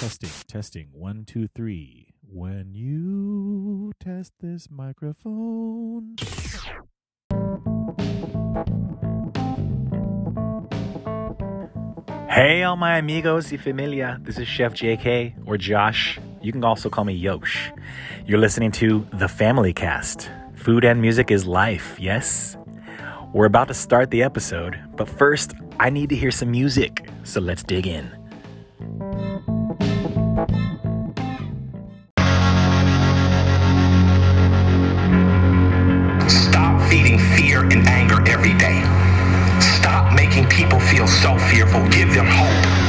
Testing, testing, one, two, three. When you test this microphone. Hey, all my amigos y familia. This is Chef JK or Josh. You can also call me Yosh. You're listening to The Family Cast. Food and music is life, yes? We're about to start the episode, but first, I need to hear some music. So let's dig in. Stop feeding fear and anger every day. Stop making people feel so fearful. Give them hope.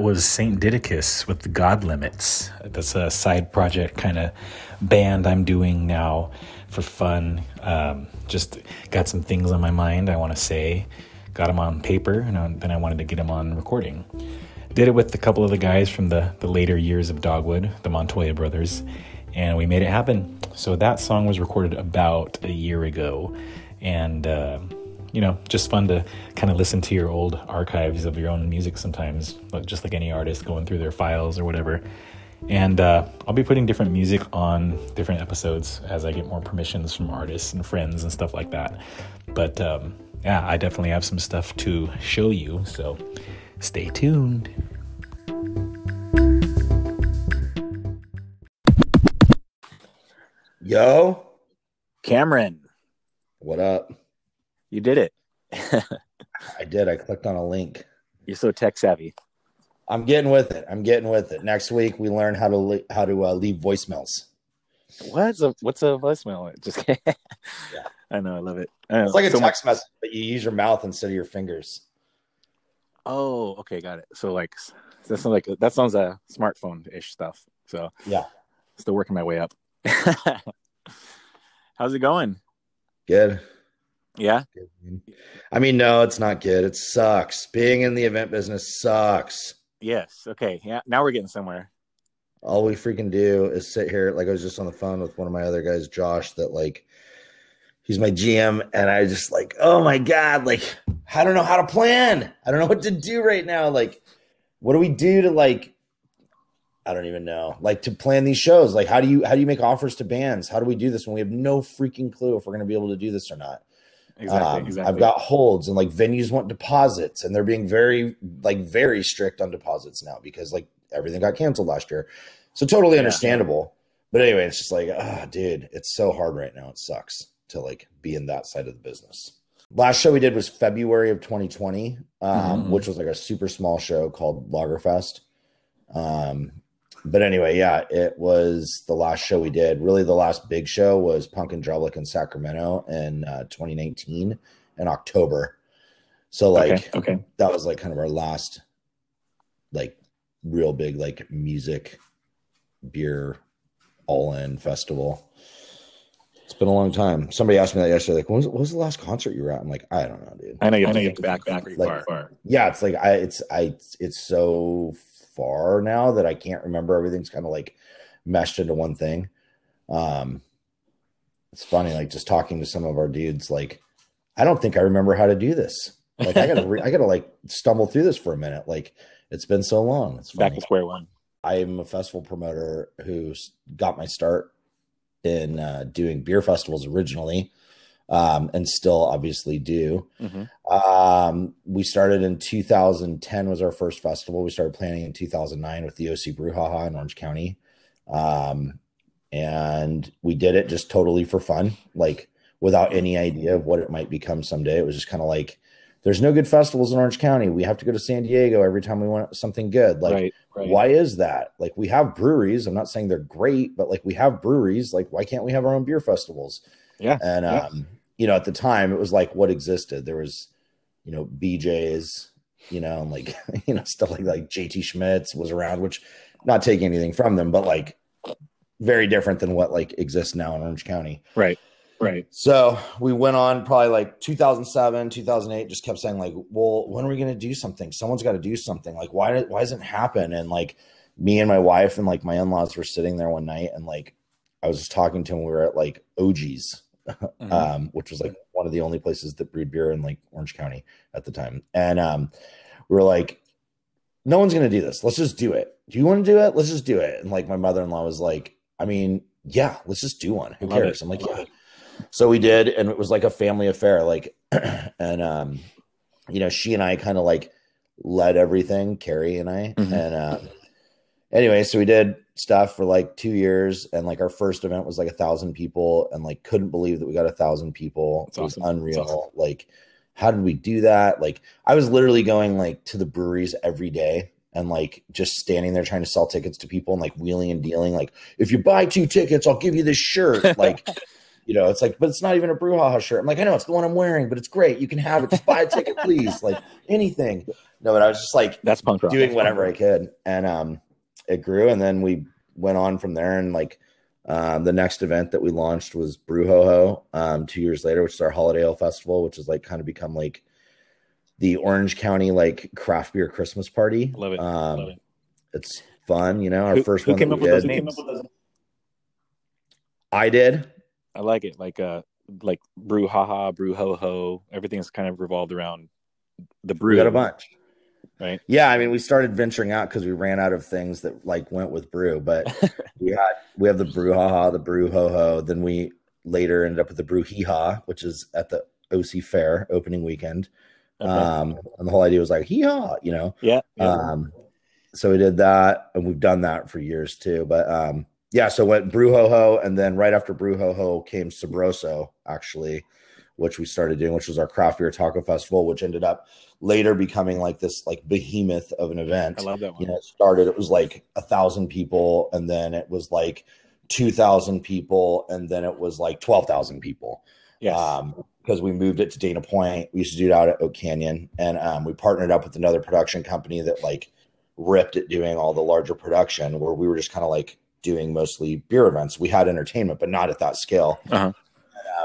Was Saint Didacus with the God Limits. That's a side project kind of band I'm doing now for fun. Um, just got some things on my mind I want to say. Got them on paper, and then I wanted to get them on recording. Did it with a couple of the guys from the, the later years of Dogwood, the Montoya brothers, and we made it happen. So that song was recorded about a year ago, and uh, you know, just fun to kind of listen to your old archives of your own music sometimes, like- just like any artist going through their files or whatever. And uh, I'll be putting different music on different episodes as I get more permissions from artists and friends and stuff like that. But um, yeah, I definitely have some stuff to show you, so stay tuned. Yo, Cameron, what up? You did it. I did. I clicked on a link. You're so tech savvy. I'm getting with it. I'm getting with it. Next week we learn how to li- how to uh, leave voicemails. What's a what's a voicemail? Just yeah. I know, I love it. I It's like a so much- text message, but you use your mouth instead of your fingers. Oh, okay, got it. So like that sounds like that sounds a smartphone ish stuff. So Yeah. Still working my way up. How's it going? Good. Yeah. I mean, no, it's not good. It sucks. Being in the event business sucks. Yes. Okay. Yeah. Now we're getting somewhere. All we freaking do is sit here. Like I was just on the phone with one of my other guys, Josh, that like he's my GM, and I just like, oh my god, like I don't know how to plan. I don't know what to do right now. Like, what do we do to like? I don't even know. Like to plan these shows. Like, how do you how do you make offers to bands? How do we do this when we have no freaking clue if we're going to be able to do this or not? Exactly. Um, exactly. I've got holds and like venues want deposits and they're being very like very strict on deposits now because like everything got canceled last year. So totally Yeah. understandable. But anyway, it's just like, ah, dude, it's so hard right now. It sucks to like be in that side of the business. Last show we did was February of 2020, um, Mhm. which was like a super small show called Lagerfest. Um, but anyway, yeah, it was the last show we did. Really, the last big show was Punk in Drublic in Sacramento in uh, 2019 in October. So like okay. Okay. that was like kind of our last like real big like music beer all in festival. It's been a long time. Somebody asked me that yesterday, like, when was, what was the last concert you were at? I'm like, I don't know, dude. I know you I have know to you get back back pretty like- far. Yeah, it's like I it's I it's so far now that I can't remember. Everything's kind of like meshed into one thing. Um it's funny, like just talking to some of our dudes, like, I don't think I remember how to do this. Like I gotta re- I gotta like stumble through this for a minute. Like it's been so long. It's Back to square one. I'm a festival promoter who's got my start in uh, doing beer festivals originally, um, and still obviously do. Mhm. Um, we started in 2010 was our first festival. We started planning in 2009 with the OC Brew HaHa in Orange County, um, and we did it just totally for fun, like without any idea of what it might become someday. It was just kind of like. There's no good festivals in Orange County. We have to go to San Diego every time we want something good. Like right. Right. why is that? Like we have breweries. I'm not saying they're great, but like we have breweries. Like why can't we have our own beer festivals? Yeah. And yeah. um, you know, at the time it was like what existed. There was, you know, BJ's, you know, and like you know stuff like like JT Schmid's was around, which not taking anything from them, but like very different than what like exists now in Orange County. Right. Right. So we went on probably like 2007, 2008, just kept saying like, well, when are we going to do something? Someone's got to do something. Like, why, did, why doesn't it happen? And like me and my wife and like my in-laws were sitting there one night and like, I was just talking to him. We were at like OG's, Mhm. um, which was like one of the only places that brewed beer in like Orange County at the time. And um, we were like, no one's going to do this. Let's just do it. Do you want to do it? Let's just do it. And like my mother-in-law was like, I mean, yeah, let's just do one. Who Love it. cares? I'm like, Love yeah. it. So we did, and it was like a family affair. Like, and um, you know, she and I kind of like led everything, Carrie and I. Mhm. And um, anyway, so we did stuff for like two years, and like our first event was like a thousand people, and like couldn't believe that we got a thousand people. That's it was awesome. Unreal. awesome. Like, how did we do that? Like, I was literally going like to the breweries every day. And like just standing there trying to sell tickets to people and like wheeling and dealing. Like, if you buy two tickets, I'll give you this shirt. Like, you know, it's like, but it's not even a brouhaha shirt. I'm like, I know it's the one I'm wearing, but it's great. You can have it. Just buy a ticket, please. Like anything. No, but I was just like That's punk rock. doing That's whatever I could. And um it grew and then we went on from there and like um the next event that we launched was Brewhoho um two years later, which is our holiday ale festival, which has like kind of become like the Orange County like craft beer Christmas party. Love it. Um Love it. it's fun, you know. Our Who- first who one came that up we with those names? I did. I like it. Like uh, like brew haha, brew ho ho. Everything's kind of revolved around the brew. We got a bunch. Right. Yeah, I mean, we started venturing out because we ran out of things that like went with brew, but we had we have the brew haha, the brew ho ho. Then we later ended up with the brew hee ha, which is at the OC Fair opening weekend. Okay. Um, and the whole idea was like hee ha, you know. yeah. yeah. Um, so we did that, and we've done that for years too. But um, yeah, so went brew ho ho, and then right after brew ho ho came Sabroso, actually, which we started doing, which was our craft beer taco festival, which ended up later becoming like this like behemoth of an event I love that one. you know it started it was like a thousand people and then it was like 2000 people and then it was like 12,000 people yes. um because we moved it to Dana Point we used to do it out at Oak Canyon and um we partnered up with another production company that like ripped at doing all the larger production where we were just kind of like doing mostly beer events. We had entertainment, but not at that scale. Uh-huh.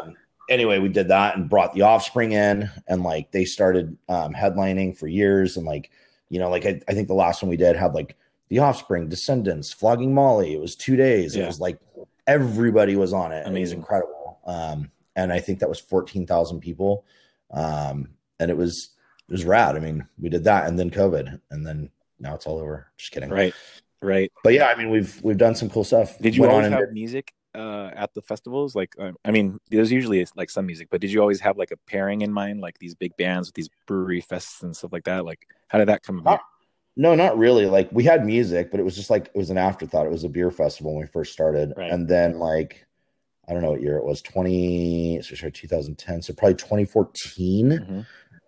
Um, anyway, we did that and brought the Offspring in, and like they started um, headlining for years, and like you know, like I, I think the last one we did had like the Offspring, Descendents, Flogging Molly. It was two days. It was like everybody was on it. and It was Amazing. incredible. Um, and I think that was fourteen thousand people, um, and it was it was rad. I mean, we did that, and then COVID, and then now it's all over. Just kidding, Right. Right. But yeah, I mean, we've we've done some cool stuff. Did you Went always on and have music uh, at the festivals? Like, uh, I mean, there's usually like some music, but did you always have like a pairing in mind, like these big bands with these brewery fests and stuff like that? Like, how did that come about? No, not really. Like we had music, but it was just like it was an afterthought. It was a beer festival when we first started, Right. and then like I don't know what year it was twenty, so sorry, two thousand ten, so probably twenty fourteen. Mhm.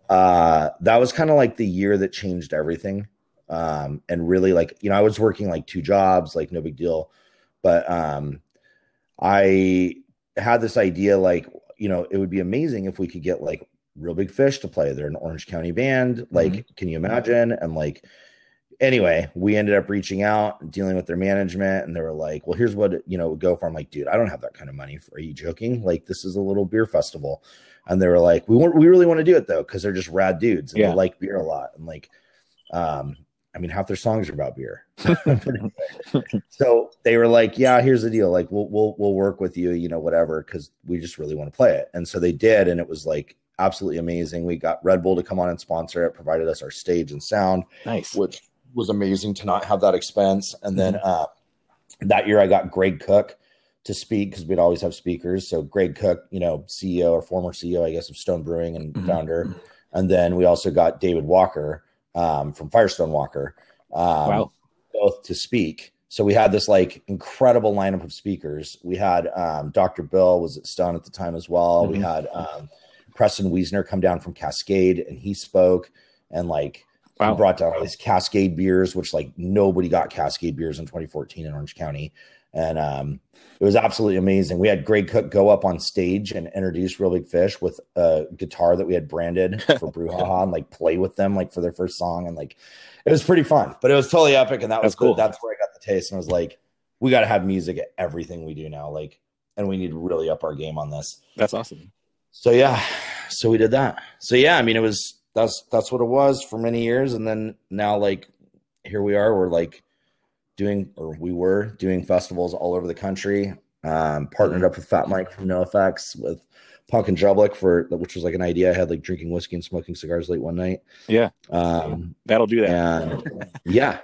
Uh, that was kind of like the year that changed everything. Um, and really like you know I was working like two jobs, like no big deal, but um, I had this idea like you know it would be amazing if we could get like Reel Big Fish to play. They're an Orange County band. Like, can you imagine? And like, anyway, we ended up reaching out, dealing with their management, and they were like, "Well, here's what you know would go for." I'm like, "Dude, I don't have that kind of money. For, are you joking? Like, this is a little beer festival." And they were like, "We want, we really want to do it though, because they're just rad dudes and Yeah. they like beer a lot." And like, um, I mean, half their songs are about beer. so they were like, "Yeah, here's the deal. Like, we'll we'll we'll work with you, you know, whatever, because we just really want to play it." And so they did, and it was like absolutely amazing. We got Red Bull to come on and sponsor it, provided us our stage and sound, Nice. which was amazing to not have that expense. And then uh, that year, I got Greg Koch to speak because we'd always have speakers. So Greg Koch, you know, CEO or former CEO, I guess, of Stone Brewing and Mhm. founder. And then we also got David Walker um, from Firestone Walker. Um, Wow. both to speak. So we had this like incredible lineup of speakers. We had um, Dr. Bill was at Stone at the time as well. We Mhm. had um, Preston Weesner come down from Cascade and he spoke and like Wow. he brought down all these Cascade beers, which like nobody got Cascade beers in 2014 in Orange County. And um, it was absolutely amazing. We had Greg Koch go up on stage and introduce Reel Big Fish with a guitar that we had branded for Brew HaHa and like play with them like for their first song. And like it was pretty fun, but it was totally epic. And that was That's cool. cool. That's where I got the taste. And I was like, we got to have music at everything we do now. Like, and we need to really up our game on this. That's awesome. So yeah, so we did that. So yeah, I mean, it was that's that's what it was for many years, and then now like here we are. We're like doing, or we were doing festivals all over the country. Um, partnered up with Fat Mike from NoFX with Punk in Drublic for which was like an idea I had, like drinking whiskey and smoking cigars late one night. Yeah. Um, That'll do that. and yeah,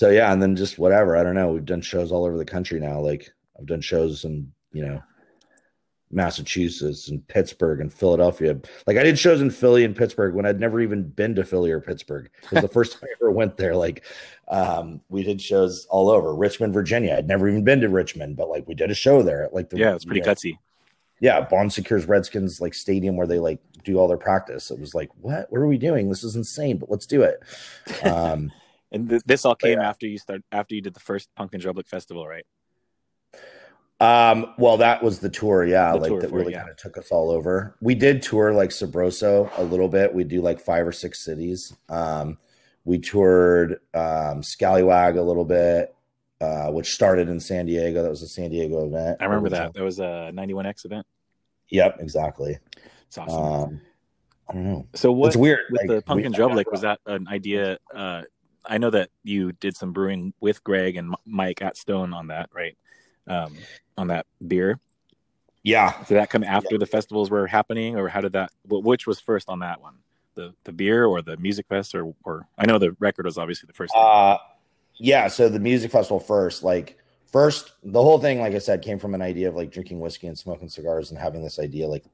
so yeah, and then just whatever. I don't know. We've done shows all over the country now. Like I've done shows in you know Massachusetts and Pittsburgh and Philadelphia. Like I did shows in Philly and Pittsburgh when I'd never even been to Philly or Pittsburgh. It was the first time I ever went there. Like um, we did shows all over Richmond, Virginia. I'd never even been to Richmond, but like we did a show there. at, Like the, yeah, it's pretty you know, gutsy. yeah, Bon Secours Redskins like stadium where they like do all their practice. It was like, what? What are we doing? This is insane, but let's do it. Um, And th- this all came yeah. after you start after you did the first Punk in Drublic festival, right? Um, well, that was the tour, yeah, The like tour that really yeah. kind of took us all over. We did tour like Sabroso a little bit. We do like five or six cities. Um, we toured um, Scallywag a little bit, uh, which started in San Diego. That was a San Diego event. I remember that. That was a 91X event. Yep, exactly. It's awesome. Um, I don't know. so what it's weird with like, the and Drublic was that an idea? Uh, I know that you did some brewing with Greg and Mike at Stone on that, right? Um, on that beer. Yeah, Did that come after the festivals were happening, or how did that? Which was first on that one? The the beer or the music fest, or or I know the record was obviously the first. Uh yeah, so the music festival first, like first the whole thing, like I said, came from an idea of like drinking whiskey and smoking cigars and having this idea, like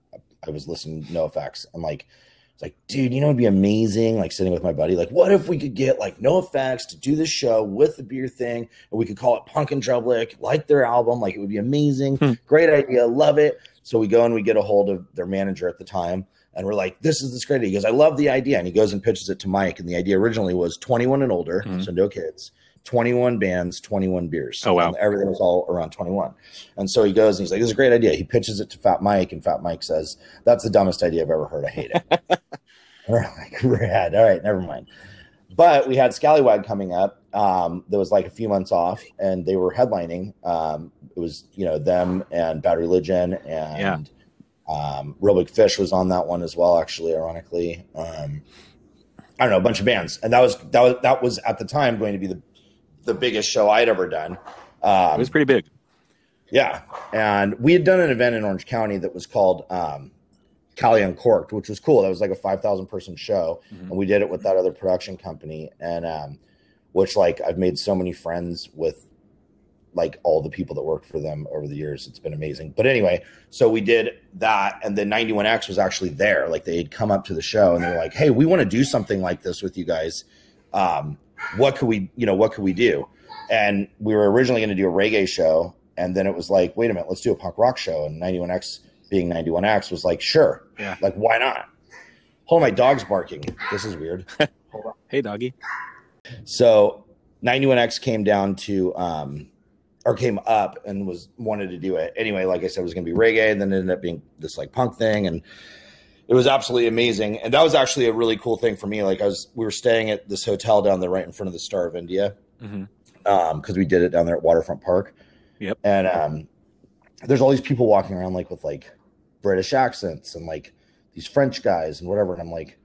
I was listening to NOFX. I'm like, it's like, dude, you know it'd be amazing, like sitting with my buddy, like, what if we could get like NOFX to do this show with the beer thing, and we could call it Punk in Drublic, like their album, like it would be amazing. Hmm. Great idea, love it. So we go and we get a hold of their manager at the time, and we're like, this is this great. He goes, I love the idea. And he goes and pitches it to Mike. And the idea originally was 21 and older, Mhm. so no kids, 21 bands, 21 beers. Oh, wow. And everything was all around 21. And so he goes and he's like, this is a great idea. He pitches it to Fat Mike, and Fat Mike says, that's the dumbest idea I've ever heard. I hate it. we're like, rad. All right, never mind. But we had Scallywag coming up um, that was like a few months off, and they were headlining. Um, it was you know them and Bad Religion and um, Reel Big Fish was on that one as well. Actually, ironically, um, I don't know a bunch of bands, and that was that was that was at the time going to be the the biggest show I'd ever done. Um, It was pretty big. yeah, and we had done an event in Orange County that was called um, Cali Uncorked, which was cool. That was like a five thousand person show, Mhm. and we did it with that other production company, and um, which like I've made so many friends with, like all the people that worked for them over the years. It's been amazing. But anyway, so we did that, and then ninety one X was actually there. Like they had come up to the show, and they're like, "Hey, we want to do something like this with you guys. Um, what could we, you know, what could we do?" And we were originally going to do a reggae show, and then it was like, wait a minute, let's do a punk rock show. And 91X being 91X was like, sure. Yeah. Like, why not? Hold on, my dog's barking. This is weird. Hey, doggy. So 91X came down to, um, or came up and was wanted to do it. Anyway, like I said, it was going to be reggae, and then it ended up being this like punk thing. And it was absolutely amazing. And that was actually a really cool thing for me. Like, I was, we were staying at this hotel down there right in front of the Star of India hmm um because we did it down there at waterfront park Yep. and um there's all these people walking around like with like british accents and like these french guys and whatever and i'm like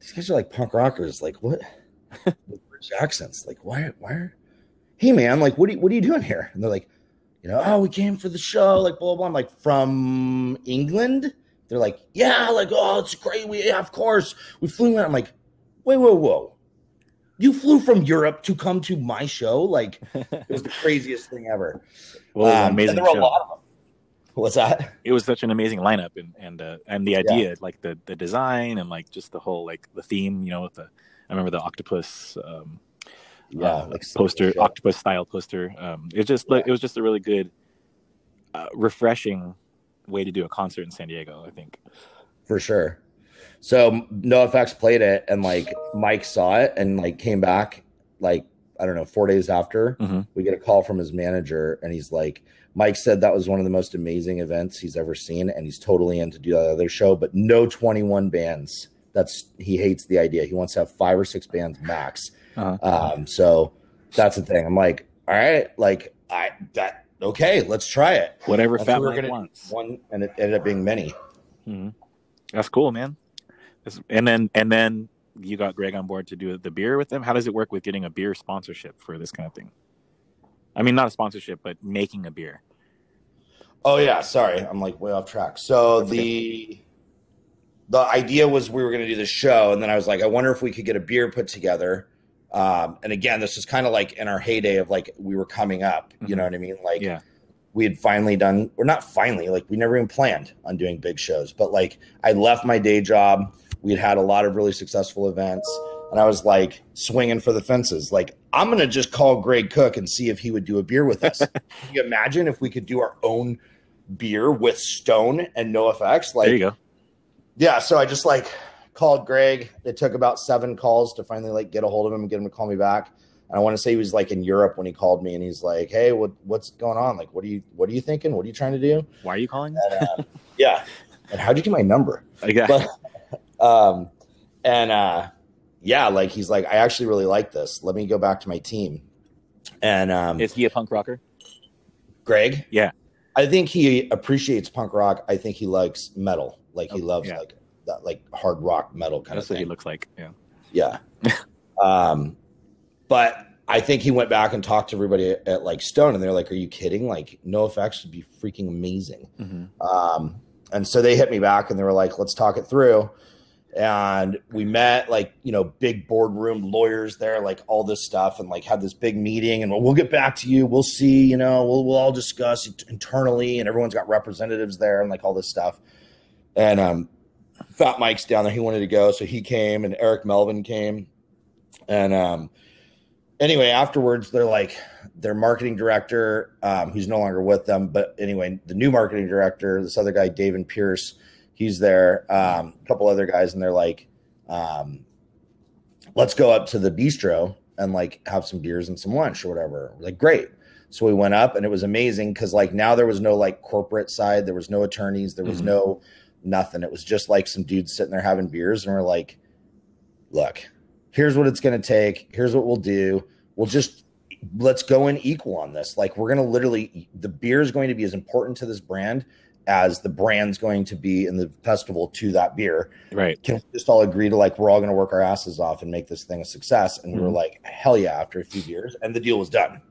these guys are like punk rockers like what with british accents like why why are hey man like what are you, what are you doing here and they're like you know oh we came for the show like blah blah, blah. i'm like from england they're like yeah like oh it's great we yeah of course we flew in i'm like wait whoa whoa you flew from Europe to come to my show. Like it was the craziest thing ever. Well, it was an Um, amazing there were a lot of them. What's that? It was such an amazing lineup, and and uh, and the idea, like the the design, and like just the whole like the theme. You know, with the I remember the octopus. Um, Yeah, uh, like poster, shit. octopus style poster. Um, it just like it was just a really good, uh, refreshing way to do a concert in San Diego. I think. for sure. So NOFX played it, and like Mike saw it and like came back like I don't know four days after. Mhm. We get a call from his manager, and he's like, Mike said that was one of the most amazing events he's ever seen, and he's totally in to do that other show, but no twenty one bands. That's he hates the idea. He wants to have five or six bands max. Uh-huh. Um, so that's the thing. I'm like, all right, like I that okay, let's try it. Whatever That's Fat what we're gonna- wants. One, and it ended up being many. Mhm. That's cool, man. That's- And then and then you got Greg on board to do the beer with them. How does it work with getting a beer sponsorship for this kind of thing? I mean, not a sponsorship, but making a beer. Oh yeah, sorry, I'm like way off track. So That's the the idea was we were going to do the show, and then I was like, I wonder if we could get a beer put together. Um, and again, this is kind of like in our heyday of like we were coming up. You know what I mean? Like Yeah. we had finally done, or not finally, like we never even planned on doing big shows, but like I left my day job. We had had a lot of really successful events, and I was like swinging for the fences. Like I'm going to just call Greg Koch and see if he would do a beer with us. Can you imagine if we could do our own beer with Stone and NOFX? Like there you go. yeah, so I just like called Greg. It took about seven calls to finally like get a hold of him and get him to call me back. And I want to say he was like in Europe when he called me, and he's like, "Hey, what what's going on? Like, what are you what are you thinking? What are you trying to do?" Why are you calling? And, uh, yeah, and how'd you get my number? That. But um, and uh, yeah, like he's like, I actually really like this. Let me go back to my team. And um, Is he a punk rocker? Greg, Yeah. I think he appreciates punk rock. I think he likes metal. Like he Oh, loves yeah. like that, like hard rock metal kind That's of what thing. he looks like. Yeah. Yeah. um, but I think he went back and talked to everybody at, at, like Stone, and they're like, "Are you kidding? Like, NOFX would be freaking amazing." Mhm. Um, and so they hit me back, and they were like, "Let's talk it through." And we met like you know big boardroom lawyers there, like all this stuff, and like had this big meeting, and we'll get back to you. We'll see, you know, we'll we'll all discuss it internally, and everyone's got representatives there, and like all this stuff. And um, Fat Mike's down there. He wanted to go, so he came, and Eric Melvin came. And um, anyway, afterwards, they're like their marketing director, um, who's no longer with them, but anyway, the new marketing director, this other guy, David Pierce, he's there. Um, a couple other guys, and they're like, um, "Let's go up to the bistro and like have some beers and some lunch or whatever." We're like, great. So we went up, and it was amazing because like now there was no like corporate side, there was no attorneys, there was Mhm. no nothing. It was just like some dudes sitting there having beers, and we're like, look, here's what it's going to take. Here's what we'll do. We'll just let's go in equal on this. Like we're gonna literally the beer is going to be as important to this brand as the brand's going to be in the festival to that beer. Right. Can we just all agree to like we're all gonna work our asses off and make this thing a success? And we were Mhm. like, hell yeah, after a few beers, and the deal was done.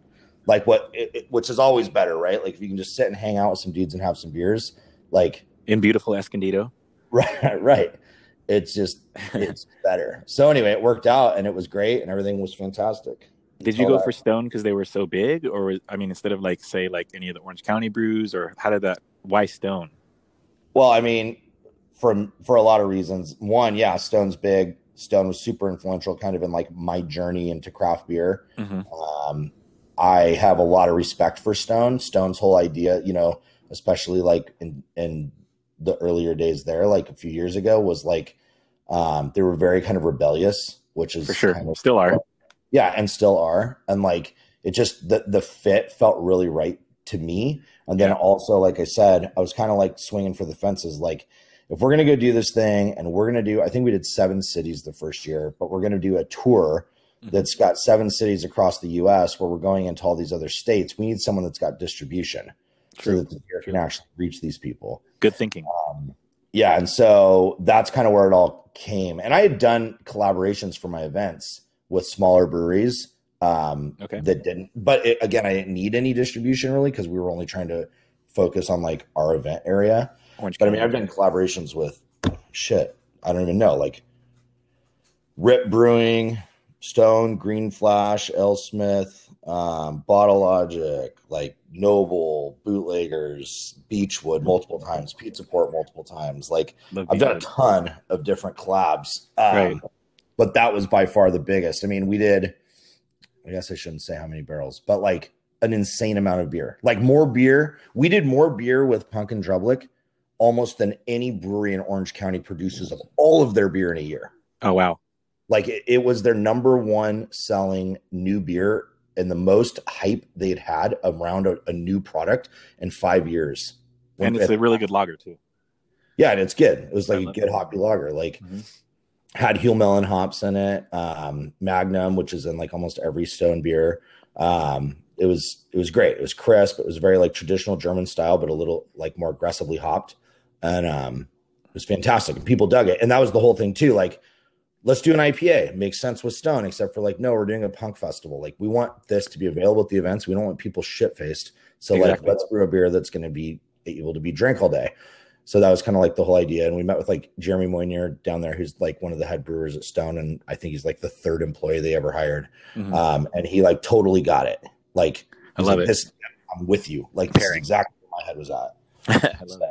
Like what, it, it- which is always better, right? Like if you can just sit and hang out with some dudes and have some beers, like In beautiful Escondido. right, right. It's just it's better. So anyway, it worked out and it was great and everything was fantastic. Did you go that. for Stone because they were so big, or I mean, instead of like say like any of the Orange County brews, or how did that? Why Stone? Well, I mean, for for a lot of reasons. One, yeah, Stone's big. Stone was super influential, kind of in like my journey into craft beer. hmm Um, I have a lot of respect for Stone. Stone's whole idea, you know, especially like in in the earlier days there, like a few years ago, was like um, they were very kind of rebellious, which is For sure, kind of still are. yeah and still are and like it just the, the fit felt really right to me and then Yeah. also like i said i was kind of like swinging for the fences like if we're to go do this thing and we're to do i think we did seven cities the first year but we're to do a tour Mhm. that's got seven cities across the us where we're going into all these other states we need someone that's got distribution so True. that the beer can actually reach these people Good thinking. um, yeah, and so that's kind of where it all came. And I had done collaborations for my events with smaller breweries um, Okay. that didn't. But it, again, I didn't need any distribution really because we were only trying to focus on like our event area. Orange But I mean, I've done collaborations with shit. I don't even know, like Rip Brewing, Stone, Green Flash, L Smith, um, Bottle Logic, like Noble, Bootleggers, Beechwood multiple times, Pizza Port multiple times. Like Love I've done a ton of different collabs. Um, Right. But that was by far the biggest. I mean, we did, I guess I shouldn't say how many barrels, but like an insane amount of beer. Like more beer. We did more beer with Punk in Drublic almost than any brewery in Orange County produces of all of their beer in a year. Oh wow. Like it, it was their number one selling new beer and the most hype they'd had around a, a new product in five years. And it's a really good lager too. Yeah, and it's good. It was like a good it. hoppy lager. Like Mhm. had Huell Melon hops in it, um, Magnum, which is in like almost every stone beer. Um, it was it was great. It was crisp. It was very like traditional German style, but a little like more aggressively hopped, and um, it was fantastic. And people dug it. And that was the whole thing too. Like, let's do an IPA. It makes sense with Stone, except for like, no, we're doing a punk festival. Like, we want this to be available at the events. We don't want people shit faced. So Exactly. like, let's brew a beer that's going to be able to be drank all day. So that was kind of like the whole idea. And we met with like Jeremy Moynier down there, who's like one of the head brewers at Stone. And I think he's like the third employee they ever hired. Mhm. Um, and he like totally got it. Like, I love like, it. This, I'm with you. Like, this is exactly where my head was at. I love it.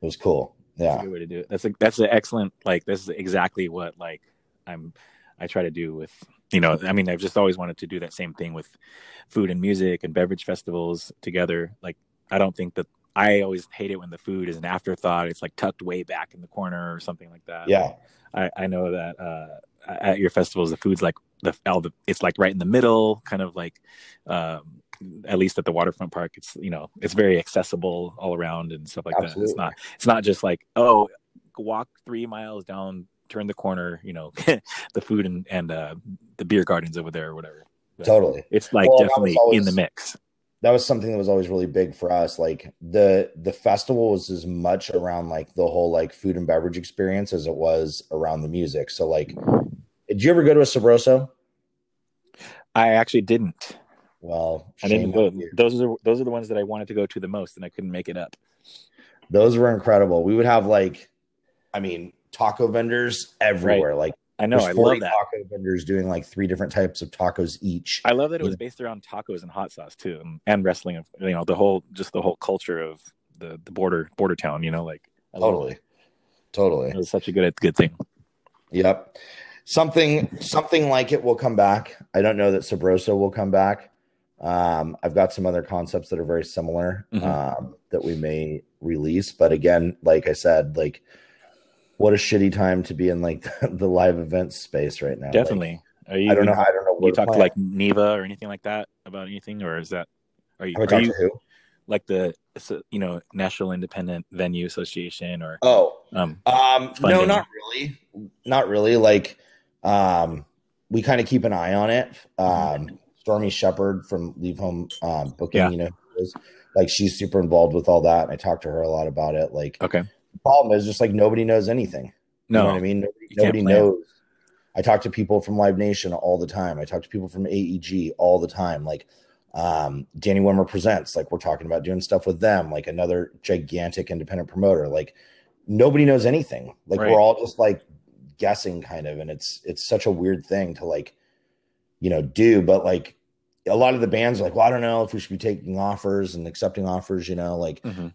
It was cool. That's Yeah. a good way to do it. That's a that's an excellent like this is exactly what like I'm I try to do with you know I mean I've just always wanted to do that same thing with food and music and beverage festivals together. Like I don't think that I always hate it when the food is an afterthought. It's like tucked way back in the corner or something like that. Yeah. I, I know that uh, at your festivals the food's like the, all the it's like right in the middle, kind of like um, at least at the waterfront park. It's you know it's very accessible all around and stuff like that. It's not it's not just like oh walk three miles down, turn the corner, you know, the food and and uh, the beer gardens over there or whatever. But Totally. it's like Well, definitely always- in the mix. that was something that was always really big for us like the the festival was as much around like the whole like food and beverage experience as it was around the music so like did you ever go to a sabroso I actually didn't. well I didn't go. Those are those are the ones that I wanted to go to the most, and I couldn't make it up. those were incredible we would have like i mean taco vendors everywhere like I know. I love that. taco vendors doing like three different types of tacos each I love that it was based around tacos and hot sauce too, and, and wrestling. Of you know the whole just the whole culture of the the border border town. You know, like totally it. totally It was such a good good thing. Yep. Something something like it will come back. I don't know that Sabroso will come back. Um, I've got some other concepts that are very similar Mhm. um, that we may release. But again, like I said, like what a shitty time to be in like the live event space right now. Like, Definitely. Are you? I don't know. I don't know. You talk to like NIVA or anything like that about anything, or is that are you are you to who? like the you know National Independent Venue Association or Oh, um Um, no, not really. Not really. Like, um, we kind of keep an eye on it. Um, Stormy Shepherd from Leave Home um, Booking, Yeah. you know, like she's super involved with all that, and I talked to her a lot about it. Like Okay. The problem is just like nobody knows anything. No. You know what I mean? Nobody, nobody knows. I talk to people from Live Nation all the time. I talk to people from AEG all the time. Like um, Danny Wimmer presents. Like we're talking about doing stuff with them. Like another gigantic independent promoter. Like nobody knows anything. Like Right. we're all just like guessing, kind of, and it's it's such a weird thing to like, you know, do. But like a lot of the bands are like, well, I don't know if we should be taking offers and accepting offers. You know, like Mhm.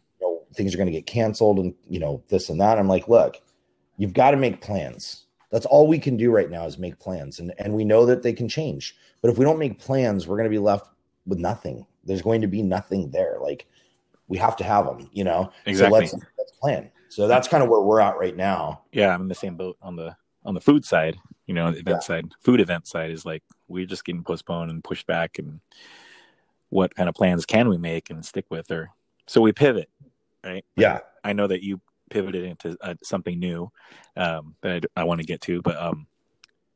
Things are going to get canceled and you know this and that i'm like look you've got to make plans that's all we can do right now is make plans and and we know that they can change but if we don't make plans we're going to be left with nothing there's going to be nothing there like we have to have them you know Exactly. so let's let's plan so that's kind of where we're at right now yeah, I'm in the same boat on the on the food side. You know, the event Yeah. side, food event side is like we're just getting postponed and pushed back. And what kind of plans can we make and stick with? Or so we pivot, right? yeah I know that you pivoted into uh, something new um, that I, want to get to, but um,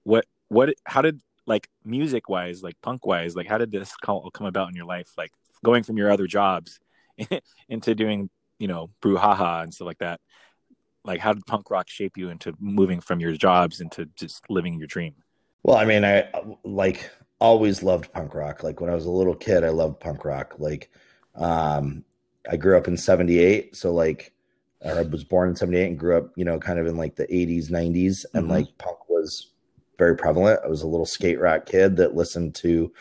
what what how did like music wise, like punk wise, like how did this come, come about in your life? Like going from your other jobs into doing you know brouhaha and stuff like that. Like how did punk rock shape you into moving from your jobs into just living your dream? Well, I mean, I like always loved punk rock. Like when I was a little kid, I loved punk rock. Like, um, I grew up in '78, so like, or I was born in '78 and grew up, you know, kind of in like the '80s, '90s, and Mhm. like punk was very prevalent. I was a little skate rock kid that listened to,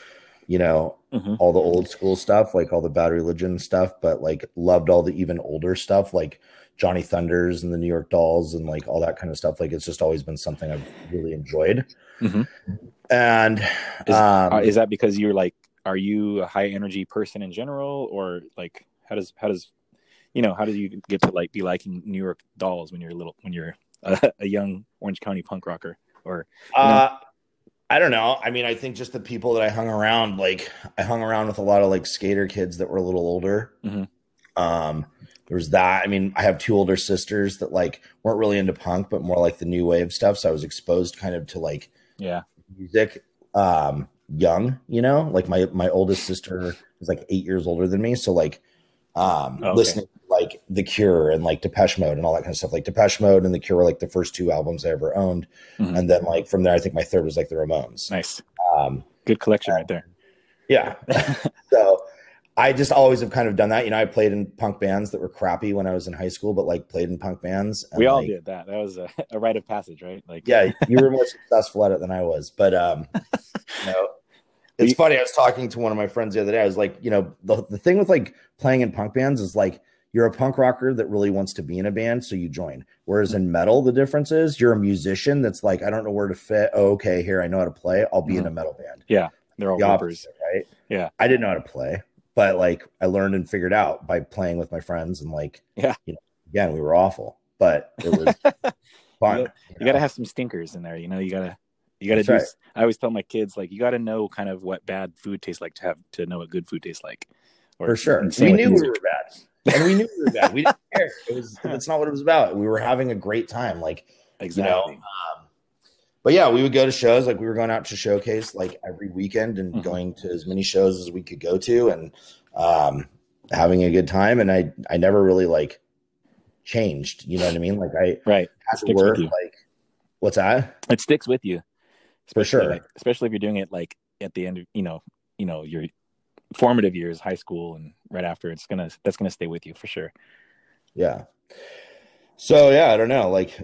you know, Mhm. all the old school stuff, like all the Bad Religion stuff, but like loved all the even older stuff, like Johnny Thunders and the New York Dolls and like all that kind of stuff. Like it's just always been something I've really enjoyed. Mhm. And Is, um, uh, is that because you're like, are you a high energy person in general, or like how does how does you know how do you get to like be liking New York Dolls when you're a little when you're a, a young Orange County punk rocker? Or Uh, I don't know. I mean, I think just the people that I hung around, like I hung around with a lot of like skater kids that were a little older. Mhm. Um, there was that. I mean, I have two older sisters that like weren't really into punk, but more like the new wave stuff. So I was exposed kind of to like yeah, music um young, you know, like my my oldest sister is like eight years older than me. So like um Oh, okay. listening to, like The Cure and like Depeche Mode and all that kind of stuff. Like Depeche Mode and The Cure were like the first two albums I ever owned. Mhm. And then like from there I think my third was like the Ramones. nice, Um good collection right there. yeah. so I just always have kind of done that. You know, I played in punk bands that were crappy when I was in high school, but like played in punk bands. and, We all like, did that. That was a, a rite of passage, right? Like yeah, you were more successful at it than I was. But um, you know, it's funny. I was talking to one of my friends the other day. I was like, you know, the the thing with like playing in punk bands is like you're a punk rocker that really wants to be in a band, so you join. Whereas in metal, the difference is you're a musician that's like, I don't know where to fit. Oh, okay, here I know how to play. I'll be in mm-hmm. a metal band. Yeah, they're all The opposite, right? Yeah. I didn't know how to play, but like I learned and figured out by playing with my friends and like, Yeah. you know, again, we were awful, but it was fun. You got to have some stinkers in there. You know, you gotta you gotta That's do. right. I always tell my kids like you got to know kind of what bad food tastes like to have to know what good food tastes like. Or for sure. We knew we were bad, and we knew we were bad. We didn't care. It was. That's not what it was about. We were having a great time. Like, exactly. um, but yeah, we would go to shows. Like we were going out to showcase like every weekend and Mhm. going to as many shows as we could go to, and um, having a good time. And I, I never really like changed. You know what I mean? Like I right. had to work. Like, what's that? It sticks with you. For sure. like- especially if you're doing it like at the end of you know you know your formative years, high school, and right after. It's gonna that's gonna stay with you for sure. Yeah. So yeah, I don't know. Like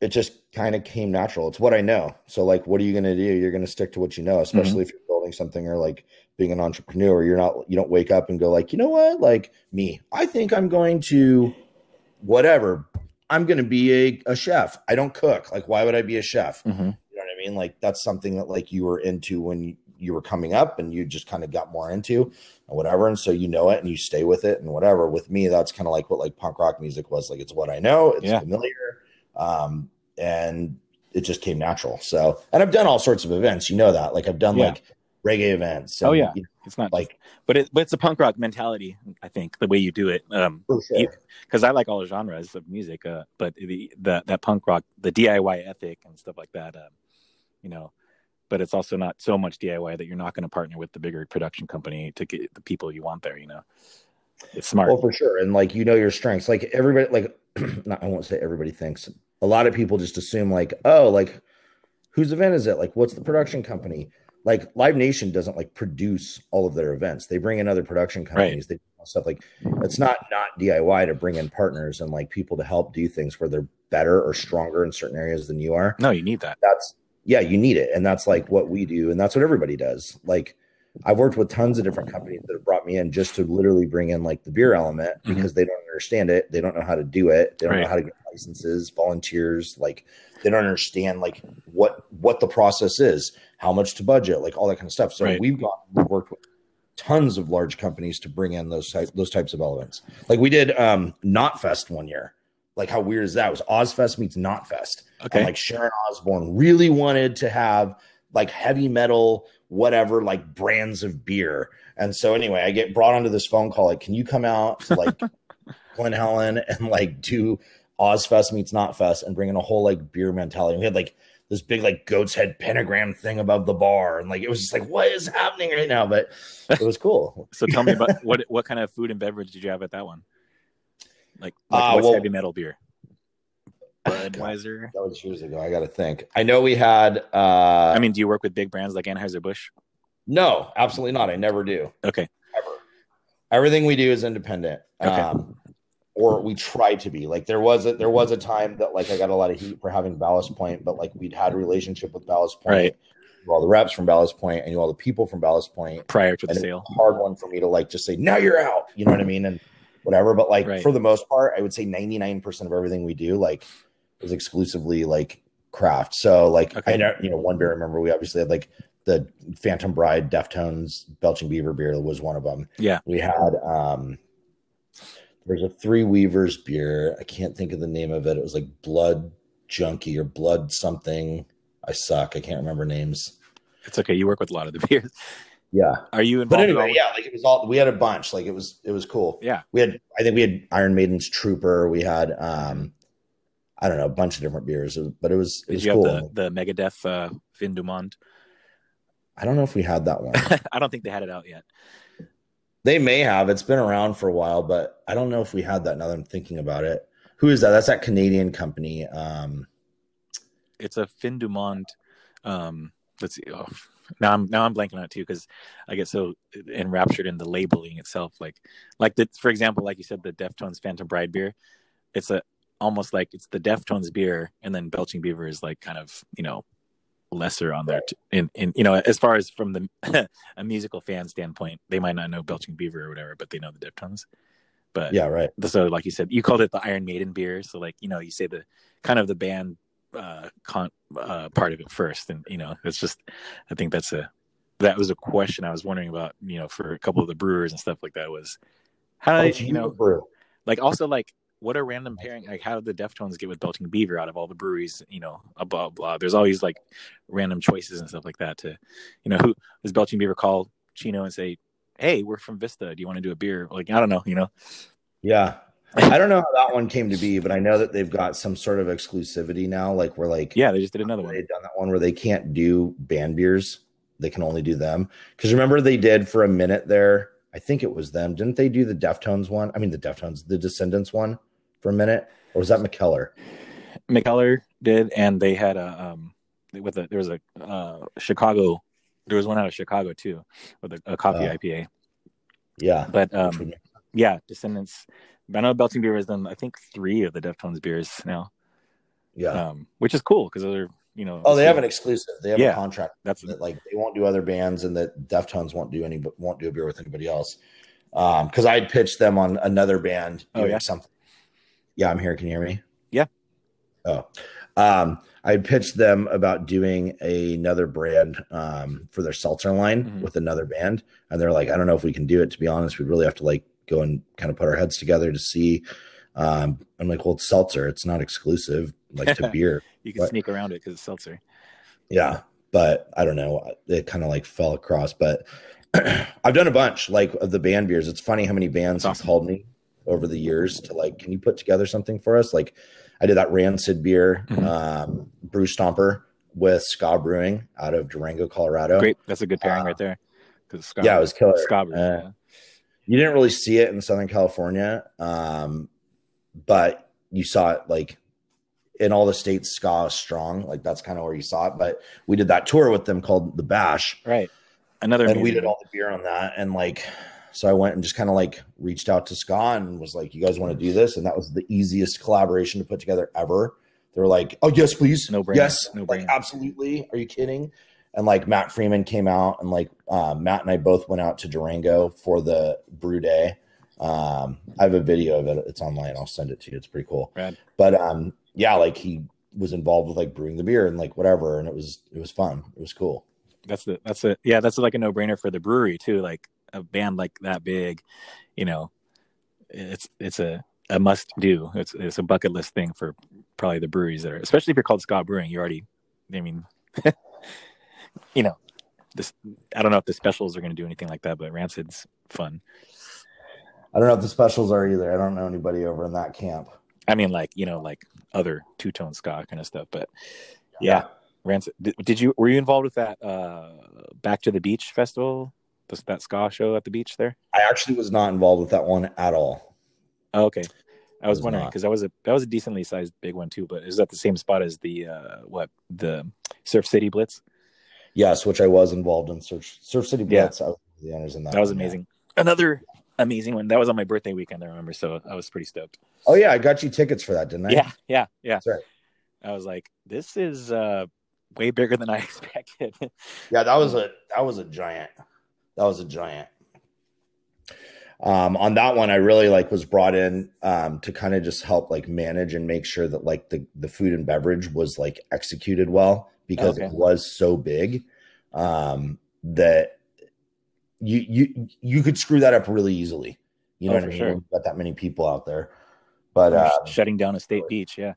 it just kind of came natural. It's what I know. So like what are you gonna do? You're gonna stick to what you know, especially if you're building something or like being an entrepreneur. You're not you don't wake up and go like, you know what? Like me, I think I'm going to whatever. I'm gonna be a, a chef. I don't cook. Like, why would I be a chef? Mm-hmm. You know what I mean? Like that's something that like you were into when you, were coming up and you just kind of got more into and whatever. And so you know it and you stay with it and whatever. With me, that's kind of like what like punk rock music was. Like it's what I know, it's Yeah. familiar. Um, and it just came natural. So and I've done all sorts of events, you know that. Like I've done Yeah. like reggae events. Oh, yeah. you know, It's not like like, but it but it's a punk rock mentality. I think the way you do it. Um, for sure. Because I like all genres of music, uh, but the, the that punk rock, the DIY ethic and stuff like that, um, you know, but it's also not so much DIY that you're not going to partner with the bigger production company to get the people you want there. You know, it's smart. Well, for sure. And like you know your strengths. Like everybody, like not, I won't say everybody thinks. A lot of people just assume like, oh, like whose event is it? Like, what's the production company? Like Live Nation doesn't like produce all of their events. They bring in other production companies. They do stuff like it's not not DIY to bring in partners and like people to help do things where they're better or stronger in certain areas than you are. no, you need that. That's yeah, you need it. And that's like what we do. And that's what everybody does. Like I've worked with tons of different companies that have brought me in just to literally bring in like the beer element Mhm. because they don't understand it. They don't know how to do it. They don't know how to get licenses, volunteers. Like they don't understand like what what the process is, how much to budget, like all that kind of stuff. So Right. we've got we've worked with tons of large companies to bring in those type those types of elements. Like we did um Knotfest one year. Like how weird is that? It was Ozzfest meets Knotfest. Okay. And like Sharon Osbourne really wanted to have like heavy metal, whatever, like brands of beer. And so anyway, I get brought onto this phone call. Like, can you come out to like Glen Helen and like do Ozzfest meets Knotfest and bring in a whole like beer mentality? We had like this big like goat's head pentagram thing above the bar, and like it was just like, what is happening right now? But it was cool. So tell me about what what kind of food and beverage did you have at that one? Like, like Uh, what's well- heavy metal beer? Budweiser. That was years ago. I got to think. I know we had. uh I mean, do you work with big brands like Anheuser Busch? no, absolutely not. I never do. Okay. ever. Everything we do is independent. Okay. Um, or we try to be. Like there was a there was a time that like I got a lot of heat for having Ballast Point, but like we'd had a relationship with Ballast Point. Right. knew all the reps from Ballast Point and knew all the people from Ballast Point. Prior to the And sale. hard one for me to like just say, now you're out. You know what I mean? And whatever. But like Right. for the most part, I would say 99% of everything we do like is exclusively like craft. So like Okay. I know, you know, one beer, I remember we obviously had like the Phantom Bride, Deftones, Belching Beaver beer was one of them. Yeah. We had um there's a three weavers beer. I can't think of the name of it. It was like blood junkie or blood something. I suck. I can't remember names. It's okay. You work with a lot of the beers. Yeah. Are you involved? But at all anyway, yeah, like it was all we had a bunch. Like it was it was cool. Yeah. We had I think we had Iron Maiden's Trooper. We had um I don't know, a bunch of different beers. But it was it Did was you cool. have the, the Megadeth uh, Vin du Monde? I don't know if we had that one. I don't think they had it out yet. they may have. It's been around for a while, but I don't know if we had that now that I'm thinking about it. Who is that? That's that Canadian company. Um It's a Fin du Monde. Um, let's see. Oh, now I'm now I'm blanking on it too because I get so enraptured in the labeling itself. Like, like the for example, like you said, the Deftones Phantom Bride beer. It's a almost like it's the Deftones beer, and then Belching Beaver is like kind of you know lesser on there. t- In in you know as far as from the a musical fan standpoint, they might not know Belching Beaver or whatever, but they know the Deftones. But yeah, right. so like you said you called it the iron maiden beer so like you know you say the kind of the band uh con uh part of it first. And you know it's just i think that's a that was a question i was wondering about you know for a couple of the brewers and stuff like that was how did you know brew. like also like what a random pairing like how did the deftones get with belching beaver out of all the breweries you know blah blah. There's always like random choices and stuff like that to you know who does belching beaver call chino and say hey we're from vista. Do you want to do a beer? Like i don't know you know? Yeah. I don't know how that one came to be, but I know that they've got some sort of exclusivity now. Like we're like yeah they just did another one They've done that one where they can't do band beers; they can only do them. Because remember, they did for a minute there. I think it was them. Didn't they do the Deftones one? I mean, the Deftones, the Descendents one for a minute, or was that McKellar? McKellar did, and they had a um with a there was a uh Chicago there was one out of Chicago too with a, a coffee Oh. IPA. Yeah, But um yeah, Descendents. I know Belching Beer has done I think three of the Deftones beers now, yeah. um, which is cool because they're you know oh, they have an exclusive. They have Yeah. a contract that's that like they won't do other bands, and that Deftones won't do any, won't do a beer with anybody else. Um, because I'd pitched them on another band. Oh, yeah? something. Yeah, I'm here. Can you hear me? Yeah. Oh, um, I pitched them about doing another brand um, for their seltzer line Mhm. with another band, and they're like, I don't know if we can do it. To be honest, we'd really have to like go and kind of put our heads together to see. Um, I'm like, well, it's seltzer. It's not exclusive like to beer. you can What? sneak around it because it's seltzer. Yeah, but I don't know. It kind of like fell across. But I've done a bunch like of the band beers. It's funny how many bands That's have called me over the years to like, can you put together something for us? Like I did that Rancid beer, Mhm. um, Brew Stomper. with Ska Brewing out of Durango, Colorado. Great. That's a good pairing Uh, right there. Because Yeah, it was killer. Scott. Uh, you didn't really see it in Southern California, um, but you saw it like in all the states. Ska is strong, like that's kind of where you saw it. But we did that tour with them called the Bash, right. Another. and we did all the beer on that. And like, so I went and just kind of like reached out to Ska and was like, "You guys want to do this?" And that was the easiest collaboration to put together ever. They were like, "Oh yes, please, No brainer. yes, No like brainer. absolutely." Are you kidding? And like Matt Freeman came out, and like uh, Matt and I both went out to Durango for the brew day. Um, I have a video of it; it's online. I'll send it to you. It's pretty cool. Rad. But um, yeah, like he was involved with like brewing the beer and like whatever, and it was it was fun. It was cool. that's the that's a yeah that's like a no brainer for the brewery too. Like a band like that big, you know, it's it's a a must do. It's it's a bucket list thing for probably the breweries that are, especially if you're called Ska Brewing. You already, I mean, you know, this. I don't know if the specials are going to do anything like that, but Rancid's fun. I don't know if the specials are either. I don't know anybody over in that camp. I mean, like you know, like other two tone ska kind of stuff. But yeah, Rancid. Did, did you were you involved with that uh Back to the Beach festival? This, that ska show at the beach there? I actually was not involved with that one at all. Oh, okay. I was Was wondering because that was a that was a decently sized big one too, but is that the same spot as the uh what the Surf City Blitz? Yes, which I was involved in Surf, Surf City Yeah. I was the owners in that. That was one, yeah. amazing. Another amazing one. That was on my birthday weekend. I remember, so I was pretty stoked. Oh yeah, I got you tickets for that, didn't I? Yeah, yeah, yeah. That's right. I was like, this is uh way bigger than I expected. Yeah, that was a that was a giant. That was a giant. Um, on that one, I really like was brought in um, to kind of just help like manage and make sure that like the the food and beverage was like executed well because Okay. it was so big um, that you you you could screw that up really easily. You know Oh, what I mean? sure. You've got that many people out there, but uh, shutting down a state beach, yeah.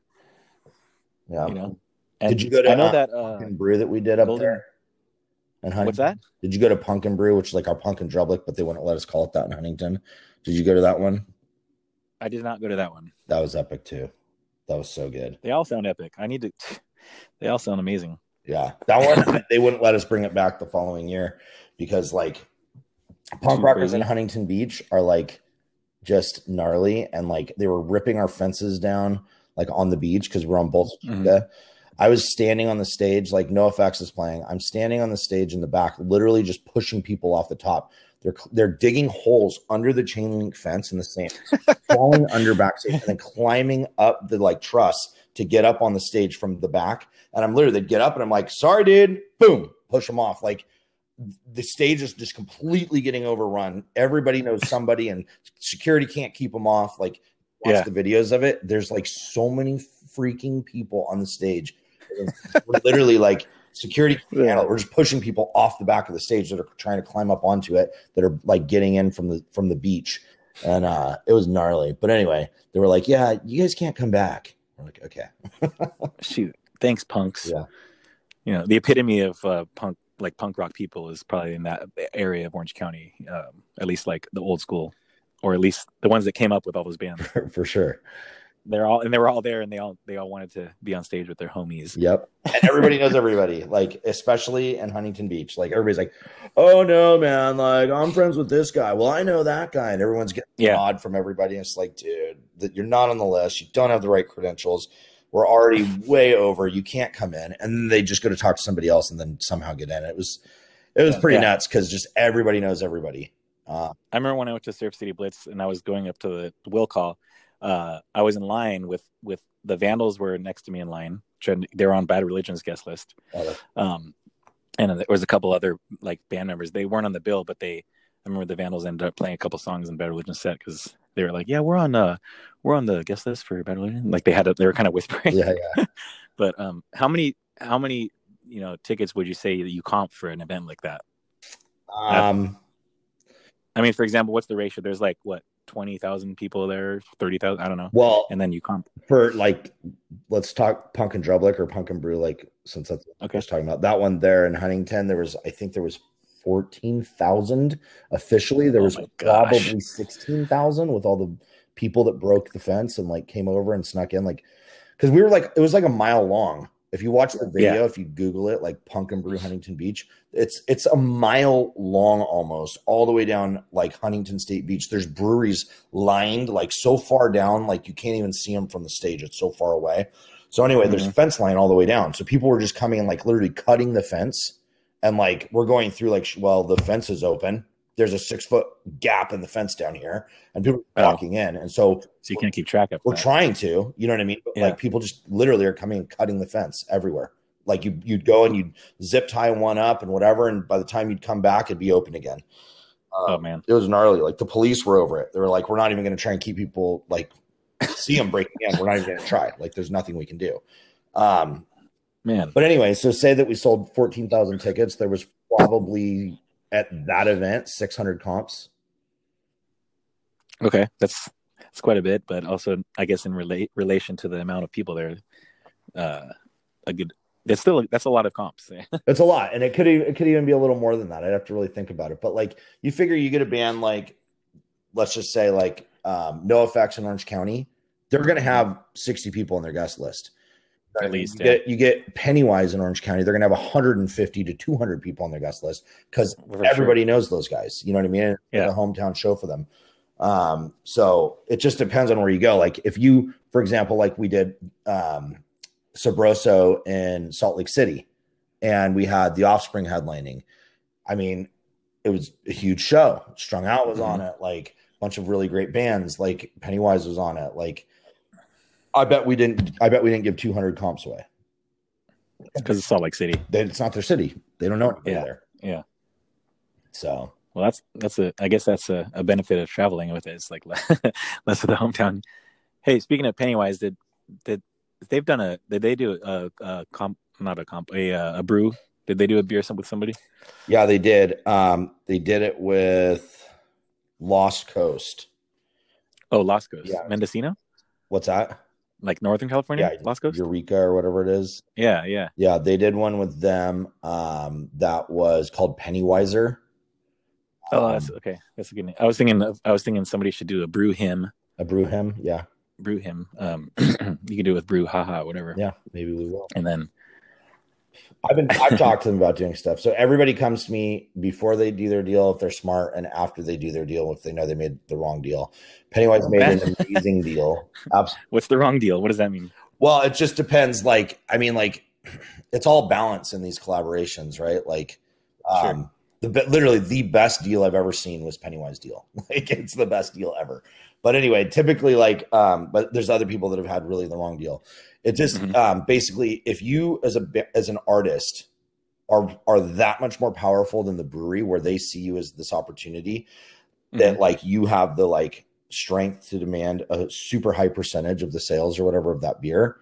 yeah. You know. And Did you go to I know uh, that uh Brew that we did up Golden- there? And what's that? Did you go to Punk in Brew, which is like our Punk in Drublic, but they wouldn't let us call it that in Huntington? Did you go to that one? I did not go to that one. That was epic too. That was so good. They all sound epic. I need to they all sound amazing. Yeah, that one they wouldn't let us bring it back the following year because like punk rockers in? Huntington Beach are like just gnarly and like they were ripping our fences down like on the beach because we're on Bolsa Mhm. I was standing on the stage, like NOFX is playing. I'm standing on the stage in the back, literally just pushing people off the top. They're they're digging holes under the chain link fence in the sand, falling under backstage, and then climbing up the like truss to get up on the stage from the back. And I'm literally they'd get up and I'm like, sorry, dude, boom, push them off. Like the stage is just completely getting overrun. Everybody knows somebody, and security can't keep them off. Like watch Yeah. the videos of it. There's like so many freaking people on the stage. We're literally like security it. We're just pushing people off the back of the stage that are trying to climb up onto it that are like getting in from the from the beach. And uh it was gnarly. But anyway, they were like, Yeah, you guys can't come back. Like, okay. Shoot. Thanks, punks. Yeah. You know, the epitome of uh, punk like punk rock people is probably in that area of Orange County. Um, at least like the old school. Or at least the ones that came up with all those bands. For sure. They're all and they were all there and they all they all wanted to be on stage with their homies. Yep. And everybody knows everybody, like especially in Huntington Beach. Like everybody's like, "Oh no, man! Like I'm friends with this guy. Well, I know that guy." And everyone's getting Yeah. nod from everybody. And it's like, dude, that you're not on the list. You don't have the right credentials. We're already way over. You can't come in. And then they just go to talk to somebody else and then somehow get in. It was, it was pretty Yeah. nuts because just everybody knows everybody. Uh, I remember when I went to Surf City Blitz and I was going up to the will call. Uh, I was in line with with the Vandals were next to me in line. They were on Bad Religion's guest list. uh, Um, and there was a couple other like band members. They weren't on the bill, but they. I remember the Vandals ended up playing a couple songs in Bad Religion's set because they were like, "Yeah, we're on uh we're on the guest list for Bad Religion." Like they had a, they were kind of whispering. yeah, yeah. But um, how many how many you know tickets would you say that you comp for an event like that? Um, I mean, for example, what's the ratio? There's like what twenty thousand people there, thirty thousand. I don't know. well, And then you comp. for like let's talk Punk in Drublic or Punk in Brew like since that's what I was talking about that one there in huntington there was i think there was 14000 officially there Oh was probably 16000 with all the people that broke the fence and like came over and snuck in like because we were like it was like a mile long If you watch the video, Yeah. if you Google it, like Punk in Brew Huntington Beach, it's it's a mile long almost, all the way down like Huntington State Beach. There's breweries lined like so far down, like you can't even see them from the stage. It's so far away. So anyway, there's a fence line all the way down. So people were just coming and like literally cutting the fence, and like we're going through like well the fence is open. There's a six foot gap in the fence down here, and people are Oh. walking in, and so So you can't keep track of. we're that. trying to, you know what I mean? Yeah. like people just literally are coming and cutting the fence everywhere. Like you, you'd go and you'd zip tie one up and whatever, and by the time you'd come back, it'd be open again. Oh Um, man. it was gnarly. Like the police were over it. They were like, "We're not even going to try and keep people like see them breaking in. We're not even going to try. Like, there's nothing we can do." Um, Man. but anyway, so say that we sold fourteen thousand tickets. There was probably at that event six hundred comps. Okay. That's that's quite a bit, but also I guess in relate relation to the amount of people there, uh, a good. That's still that's a lot of comps. It's a lot, and it could it could even be a little more than that. I'd have to really think about it. But like, you figure you get a band like, let's just say like um, NOFX in Orange County, they're going to have sixty people on their guest list. At least, you, yeah. get, you get Pennywise in Orange County, they're going to have 150 to 200 people on their guest list because For sure. everybody knows those guys. You know what I mean? It's Yeah. a hometown show for them. Um, so it just depends on where you go. Like if you, for example, like we did um, Sabroso in Salt Lake City, and we had the Offspring headlining. I mean, it was a huge show. Strung Out was on it. Like a bunch of really great bands. Like Pennywise was on it. Like I bet we didn't. I bet we didn't give 200 comps away. because it's Salt Lake City. They, it's not their city. They don't know Yeah. there. Yeah. So Well, that's that's a. I guess that's a, a benefit of traveling with it. It's like less of the hometown. Hey, speaking of Pennywise, did did they've done a? Did they do a, a comp? Not a comp. A uh, a brew. Did they do a beer with somebody? yeah, they did. Um, they did it with Lost Coast. Oh, Lost Coast, Yeah. Mendocino, What's that? Like Northern California. Yeah, Los Cos. Eureka or whatever it is. Yeah, yeah. Yeah, they did one with them. Um, that was called Pennywiser. Oh, Um, that's okay. That's a good name. I was thinking. Of, I was thinking somebody should do a brew him. a brew him. Yeah, Brew him. Um, you can do it with Brew HaHa, whatever. yeah, maybe we will. And then I've been I've talked to them about doing stuff. So everybody comes to me before they do their deal if they're smart, and after they do their deal if they know they made the wrong deal. Pennywise made an amazing deal. Abs- what's the wrong deal? What does that mean? Well, it just depends. Like, I mean, like, it's all balance in these collaborations, right? Like, um, the literally the best deal I've ever seen was Pennywise deal. Like, it's the best deal ever. But anyway, typically, like, um, but there's other people that have had really the wrong deal. It just Mhm. um, basically, if you as a as an artist are are that much more powerful than the brewery, where they see you as this opportunity, that like you have the like strength to demand a super high percentage of the sales or whatever of that beer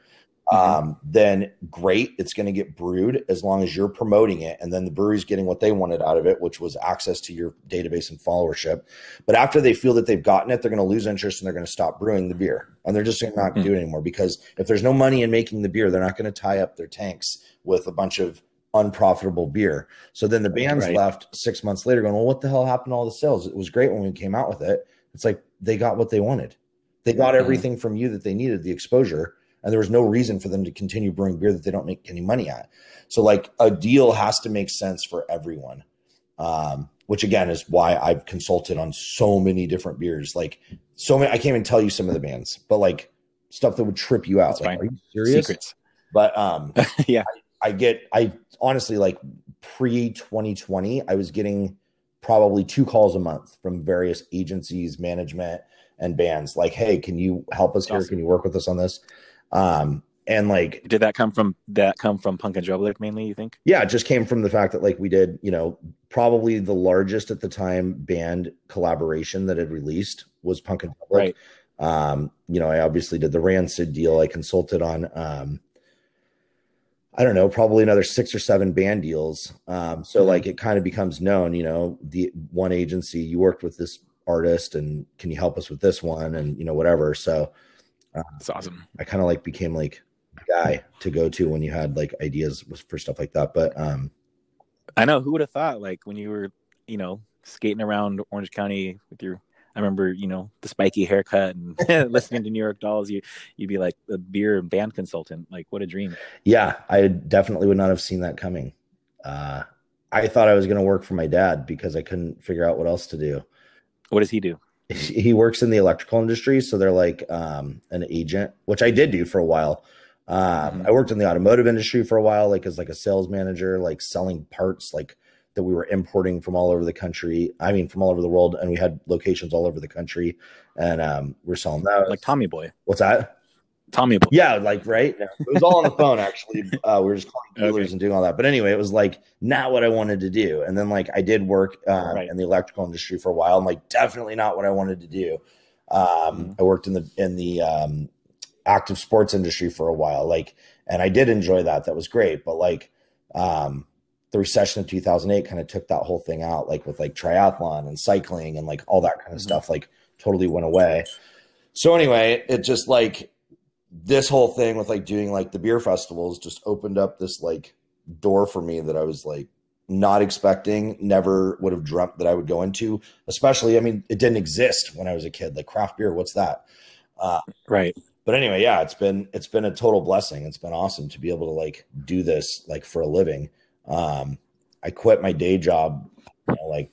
um then great it's going to get brewed as long as you're promoting it and then the brewery's getting what they wanted out of it which was access to your database and followership but after they feel that they've gotten it they're going to lose interest and they're going to stop brewing the beer and they're just not going to do it anymore because if there's no money in making the beer they're not going to tie up their tanks with a bunch of unprofitable beer so then the band's Right. left six months later going well what the hell happened to all the sales it was great when we came out with it it's like they got what they wanted. They got Mhm. everything from you that they needed, the exposure, and there was no reason for them to continue brewing beer that they don't make any money at. So like a deal has to make sense for everyone. Um, which again is why I've consulted on so many different beers. Like so many I can't even tell you some of the bands, but like stuff that would trip you out. That's Like, fine. are you serious? Secrets. But um yeah. I get I honestly like pre 2020, I was getting probably two calls a month from various agencies, management, and bands like, hey, can you help us here? Awesome. Can you work with us on this? Um, and like, Did that come from that come from Punk in Drublic mainly? You think? yeah, it just came from the fact that like we did, you know, probably the largest at the time band collaboration that had released was Punk in Drublic. Right. Um, you know, I obviously did the Rancid deal. I consulted on um I don't know, probably another six or seven band deals. Um, so Mhm. like it kind of becomes known, you know, the one agency you worked with this artist and can you help us with this one and you know whatever. So It's awesome. I kind of like became like guy to go to when you had like ideas for stuff like that. But um I know. Who would have thought? Like when you were, you know, skating around Orange County with your I remember, you know, the spiky haircut and listening to New York Dolls. You you'd be like a beer and band consultant. Like, what a dream! Yeah, I definitely would not have seen that coming. Uh, I thought I was going to work for my dad because I couldn't figure out what else to do. What does he do? He works in the electrical industry, so they're like um, an agent, which I did do for a while. Um, Mhm. I worked in the automotive industry for a while, like as like a sales manager, like selling parts, like that we were importing from all over the country. I mean, from all over the world, and we had locations all over the country, and um, we're selling that. Like Tommy Boy. What's that? Tommy. Yeah, like right. It was all on the phone actually. Uh, we were just calling dealers Okay. and doing all that. But anyway, it was like not what I wanted to do. And then like I did work um, Right. in the electrical industry for a while. I'm like definitely not what I wanted to do. Um, Mhm. I worked in the in the um, active sports industry for a while. Like, and I did enjoy that. That was great. But like, um, the recession of 2008 kind of took that whole thing out. Like with like triathlon and cycling and like all that kind of Mhm. stuff. Like totally went away. So anyway, it just like this whole thing with like doing like the beer festivals just opened up this like door for me that I was like not expecting, never would have dreamt that I would go into. Especially, I mean, it didn't exist when I was a kid. Like craft beer, what's that? Uh, Right. but anyway, yeah, it's been it's been a total blessing. It's been awesome to be able to like do this like for a living. Um, I quit my day job, you know, like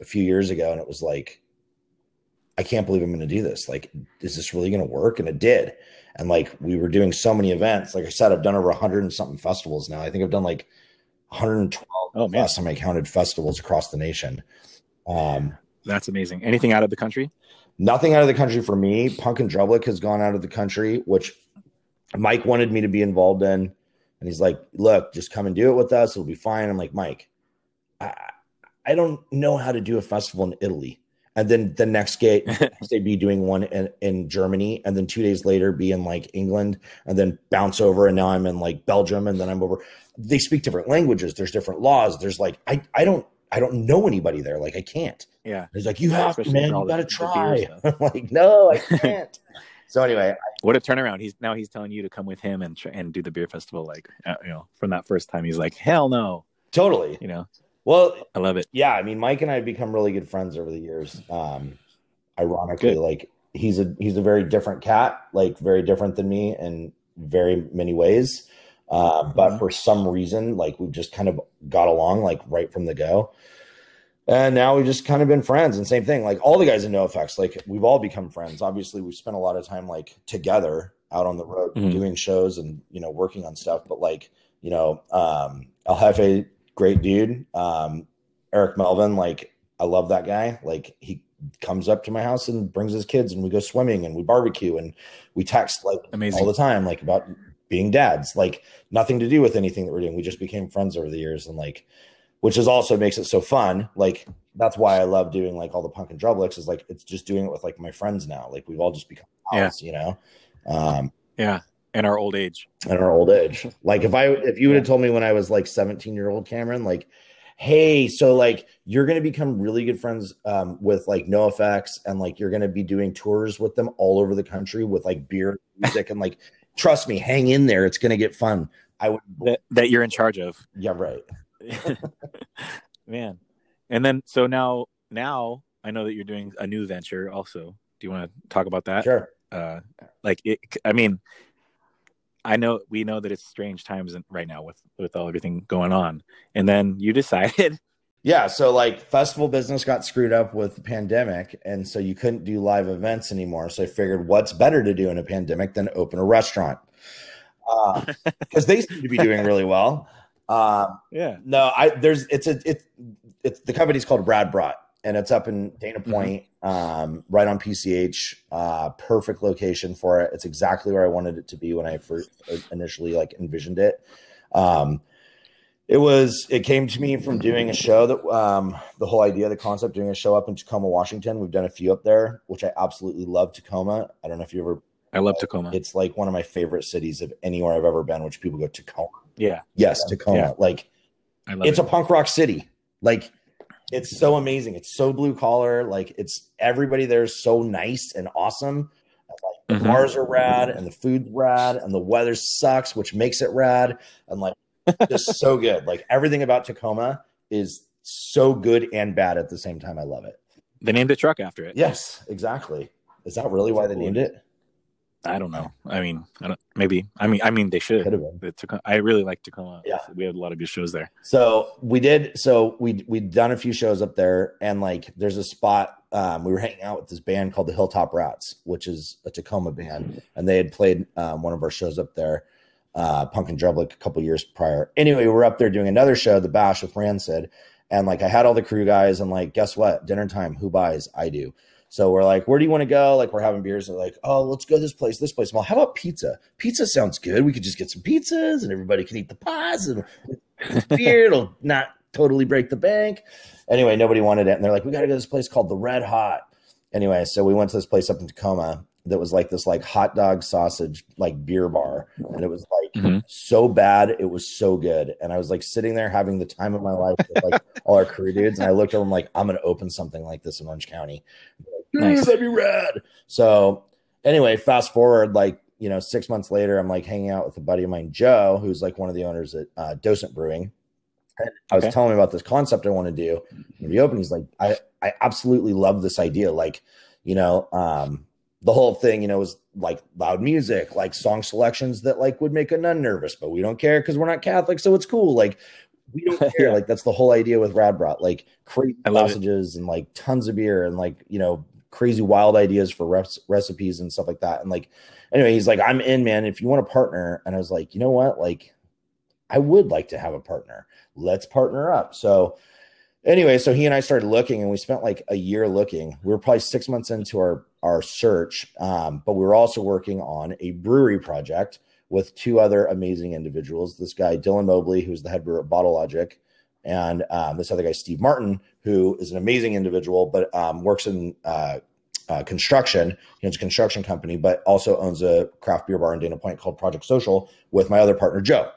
a few years ago, and it was like, I can't believe I'm going to do this. Like, is this really going to work? And it did. And like, we were doing so many events. Like I said, I've done over 100 and something festivals now. I think I've done like 112 Oh man, last time I counted festivals across the nation. Um, that's amazing. Anything out of the country? nothing out of the country for me. Punk in Drublic has gone out of the country, which Mike wanted me to be involved in. And he's like, look, just come and do it with us. It'll be fine. I'm like, Mike, I, I don't know how to do a festival in Italy. And then the next day, they'd be doing one in, in Germany. And then two days later, be in like England and then bounce over. And now I'm in like Belgium. And then I'm over. They speak different languages. There's different laws. There's like, I, I don't, I don't know anybody there. Like, I can't. Yeah. He's like, you have to, man. You got to try. I'm like, no, I can't. so anyway, What a turnaround! He's now he's telling you to come with him and try, and do the beer festival. Like uh, you know, from that first time, he's like, hell no. totally. You know, Well, I love it. yeah. I mean, Mike and I have become really good friends over the years. Um, ironically, Good. like he's a he's a very different cat, like very different than me in very many ways. Uh, but Mhm. for some reason, like we've just kind of got along like right from the go. And now we've just kind of been friends. And same thing, like all the guys in NOFX, like we've all become friends. Obviously, we've spent a lot of time like together out on the road Mhm. doing shows and you know working on stuff. But like you know, um, El Hefe, great dude. Um, Eric Melvin, like I love that guy. Like he comes up to my house and brings his kids, and we go swimming and we barbecue and we text like Amazing. all the time, like about being dads. Like nothing to do with anything that we're doing. We just became friends over the years, and like, which is also makes it so fun. Like that's why I love doing like all the Punk in Drublics is like it's just doing it with like my friends now. Like we've all just become Yeah. you know. Um, Yeah, in our old age. in our old age. Like if I if you would have told me when I was like 17 year old Cameron, like, hey, so like you're gonna become really good friends um, with like NOFX and like you're gonna be doing tours with them all over the country with like beer music and like trust me, hang in there, it's gonna get fun. I would That that you're in charge of. yeah, right. Man, and then so now now I know that you're doing a new venture. Also, do you want to talk about that? Sure. uh like it i mean i know we know that it's strange times right now with with all everything going on and then you decided Yeah, so like festival business got screwed up with the pandemic, and so you couldn't do live events anymore. So I figured, what's better to do in a pandemic than open a restaurant? Because they seem to be doing really well. Um, yeah no, I there's it's a it's it's the company's called Rad Brat, and it's up in Dana Point, um, right on PCH. Uh, perfect location for it. It's exactly where I wanted it to be when I first initially like envisioned it. Um, it was it came to me from doing a show that um, the whole idea, the concept, doing a show up in Tacoma, Washington. We've done a few up there, which I absolutely love. Tacoma. I don't know if you ever. i love tacoma It's like one of my favorite cities of anywhere I've ever been. Which people go Tacoma. yeah Yes, Tacoma. Yeah. Like i love it's it a punk rock city. Like it's so amazing. It's so blue collar. Like it's everybody there is so nice and awesome. Like the Mhm. bars are rad and the food's rad and the weather sucks, which makes it rad. And like just so good. Like everything about Tacoma is so good and bad at the same time. I love it. They named a truck after it. Yes, exactly. Is that really why they named it? I don't know. I mean, I don't. Maybe. I mean, I mean, they should. Could have been. Tacoma- I really like Tacoma. Yeah. we had a lot of good shows there. So we did. So we we'd done a few shows up there, and like there's a spot. Um, we were hanging out with this band called the Hilltop Rats, which is a Tacoma band, and they had played um, one of our shows up there, uh, Punk in Drublic, a couple years prior. Anyway, we were up there doing another show, the Bash with Rancid, and like I had all the crew guys, and like guess what? Dinner time. Who buys? I do. So we're like, where do you want to go? Like we're having beers. And like, oh, let's go this place, this place. Well, how about pizza? Pizza sounds good. We could just get some pizzas, and everybody can eat the pies and beer. It'll not totally break the bank. Anyway, nobody wanted it, and they're like, we got to go to this place called the Red Hot. Anyway, so we went to this place up in Tacoma that was like this like hot dog sausage like beer bar, and it was like Mhm. so bad it was so good. And I was like sitting there having the time of my life with like all our crew dudes, and I looked over, I'm like, I'm gonna open something like this in Orange County. Like, Nice. That'd be rad. So anyway, fast forward like you know six months later, I'm like hanging out with a buddy of mine, Joe, who's like one of the owners at uh, Docent Brewing. And I was Okay. telling him about this concept I want to do. And we open, he's like, I I absolutely love this idea. Like, you know, um, the whole thing, you know, was like loud music, like song selections that like would make a nun nervous, but we don't care because we're not Catholic, so it's cool. Like, we don't care. Yeah. Like, that's the whole idea with Rad Brat, like crazy love it. sausages and like tons of beer and like you know crazy wild ideas for res- recipes and stuff like that. And like, anyway, he's like, I'm in, man. If you want a partner, and I was like, you know what, like, I would like to have a partner. Let's partner up. So anyway, so he and I started looking, and we spent like a year looking. We were probably six months into our our search, um, but we were also working on a brewery project with two other amazing individuals. This guy Dylan Mobley, who's the head brewer at Bottle Logic, and um, this other guy Steve Martin, who is an amazing individual, but um, works in uh, uh, construction. He owns a construction company, but also owns a craft beer bar in Dana Point called Project Social with my other partner Joe.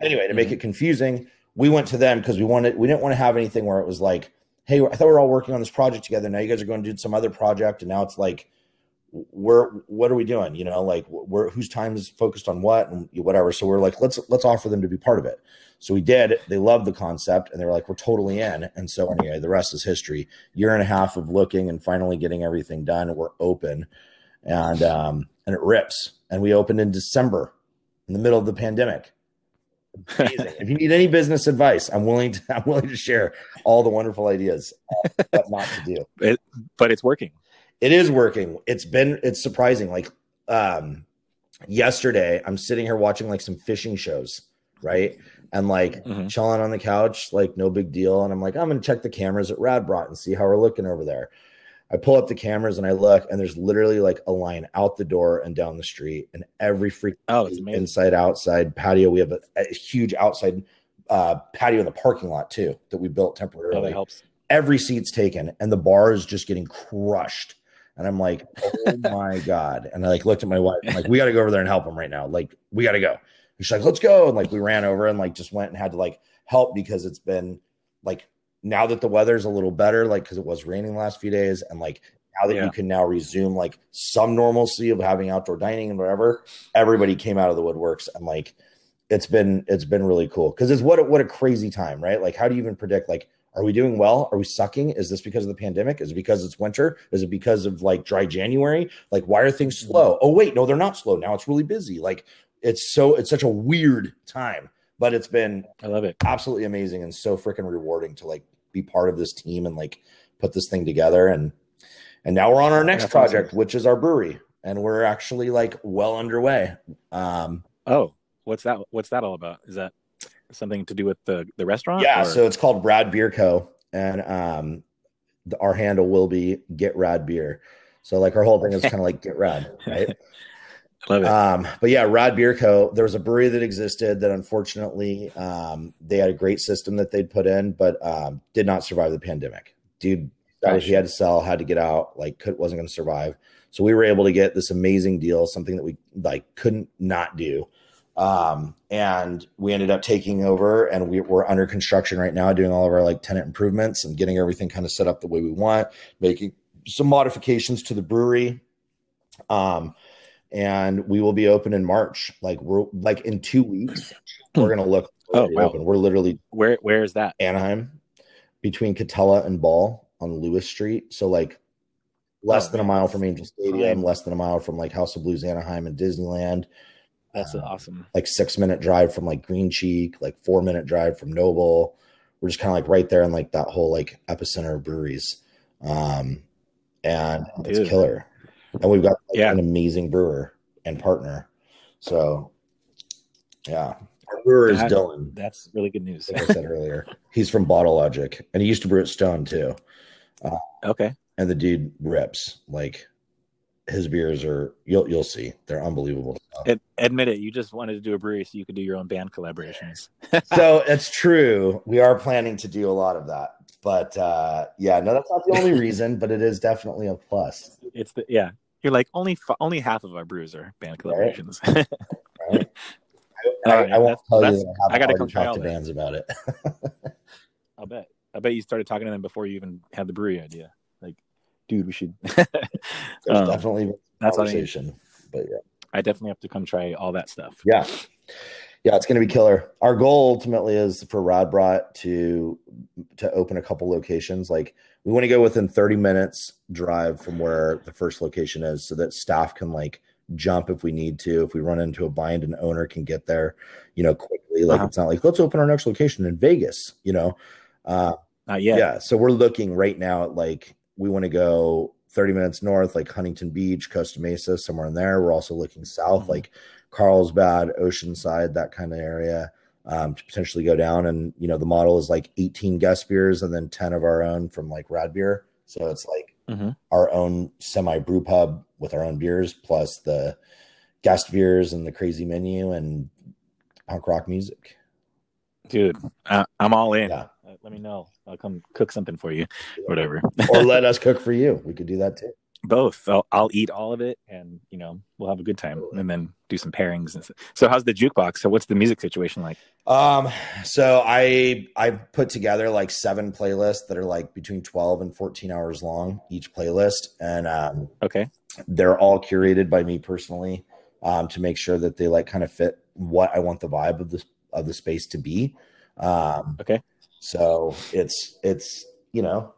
Anyway, to make it confusing, we went to them because we wanted we didn't want to have anything where it was like, hey, I thought we were all working on this project together. Now you guys are going to do some other project, and now it's like, we're what are we doing? You know, like we're whose time is focused on what and whatever. So we're like, let's let's offer them to be part of it. So we did. They loved the concept, and they were like, we're totally in. And so anyway, the rest is history. Year and a half of looking and finally getting everything done. We're open, and um, and it rips. And we opened in December, in the middle of the pandemic. Amazing. if you need any business advice, I'm willing to I'm willing to share all the wonderful ideas uh, what not to do. But it's working. It is working. It's been it's surprising. Like um yesterday, I'm sitting here watching like some fishing shows, right? And like Mhm. chilling on the couch, like no big deal. And I'm like, I'm gonna check the cameras at Rad Brat and see how we're looking over there. I pull up the cameras and I look, and there's literally like a line out the door and down the street, and every freak Oh, inside outside patio. We have a, a huge outside uh, patio in the parking lot too that we built Oh, temporarily that helps. every seat's taken and the bar is just getting crushed. And i'm like oh my god. And i like looked at my wife I'm like we got to go over there and help them right now. Like we got to go. And she's like let's go. And like we ran over and like just went and had to like help because it's been like now that the weather's a little better like because it was raining the last few days and like now that Yeah. you can now resume like some normalcy of having outdoor dining and whatever everybody came out of the woodworks and like it's been it's been really cool because it's what a, what a crazy time right like how do you even predict like are we doing well? Are we sucking? Is this because of the pandemic? Is it because it's winter? Is it because of like dry January? Like, why are things slow? Oh, wait, no, they're not slow. Now it's really busy. Like, it's so, it's such a weird time, but it's been I love it. absolutely amazing and so freaking rewarding to like be part of this team and like put this thing together. And, and now we're on our next That's awesome. project, which is our brewery. And we're actually like well underway. Um, Oh, what's that? What's that all about? Is that something to do with the the restaurant? Yeah, or- so it's called Rad Beer Co. And um the, our handle will be get rad beer. So like our whole thing is kind of like get rad, right? Love it. um, but yeah, Rad Beer Co. There was a brewery that existed that unfortunately um they had a great system that they'd put in, but um did not survive the pandemic. Dude decided he had to sell, had to get out, like could wasn't gonna survive. So we were able to get this amazing deal, something that we like couldn't not do. Um, and we ended up taking over and we, we're under construction right now, doing all of our like tenant improvements and getting everything kind of set up the way we want, making some modifications to the brewery. Um, and we will be open in March. Like we're like in two weeks, we're gonna look Oh, wow. open. We're literally where where is that? Anaheim between Katella and Ball. on Lewis Street. So like less Oh, than a mile from Angel Stadium, less than a mile from like House of Blues Anaheim and Disneyland. That's Uh, awesome. Like six minute drive from like Green Cheek, like four minute drive from Noble. We're just kind of like right there in like that whole like epicenter of breweries. Um, and it's killer. And we've got Yeah. an amazing brewer and partner. So yeah. Our brewer is That- Dylan. That's really good news. Like I said earlier, he's from Bottle Logic, and he used to brew at Stone too. okay. And the dude rips. Like his beers are, you'll you'll see, they're unbelievable. Ad- admit it. You just wanted to do a brewery so you could do your own band collaborations. so it's true. We are planning to do a lot of that, but uh, yeah, no, that's not the only reason, but it is definitely a plus. It's the yeah. You're like only f- only half of our brews are band collaborations. Right? I, I, right, I won't that's- tell you that's- that I, gotta already come all to that. bands about it. I'll bet. I bet you started talking to them before you even had the brewery idea. Like, dude, we should. There's Um, definitely that's what I conversation, but yeah. I definitely have to come try all that stuff. Yeah. Yeah, it's going to be killer. Our goal ultimately is for Rad Brat to to open a couple locations. Like we want to go within 30 minutes drive from where the first location is so that staff can like jump if we need to. If we run into a bind, an owner can get there, you know, quickly. Like Uh-huh. it's not like let's open our next location in Vegas, you know. Uh Not yeah. So we're looking right now at like we want to go 30 minutes north, like Huntington Beach, Costa Mesa, somewhere in there. We're also looking south, Mhm. like Carlsbad, Oceanside, that kind of area, um, to potentially go down. And you know, the model is like 18 guest beers and then 10 of our own from like Rad Beer. So it's like Mhm. our own semi brew pub with our own beers, plus the guest beers and the crazy menu and punk rock music. Dude, I, I'm all in. Yeah. Let me know. I'll come cook something for you. Whatever. or let us cook for you. We could do that too. Both. I'll, I'll eat all of it, and you know we'll have a good time, and then do some pairings. And stuff. So, how's the jukebox? So, what's the music situation like? Um, so I I put together like seven playlists that are like between 12 and 14 hours long each playlist. And um Okay. they're all curated by me personally um to make sure that they like kind of fit what I want the vibe of this of the space to be. Um Okay. so it's it's you know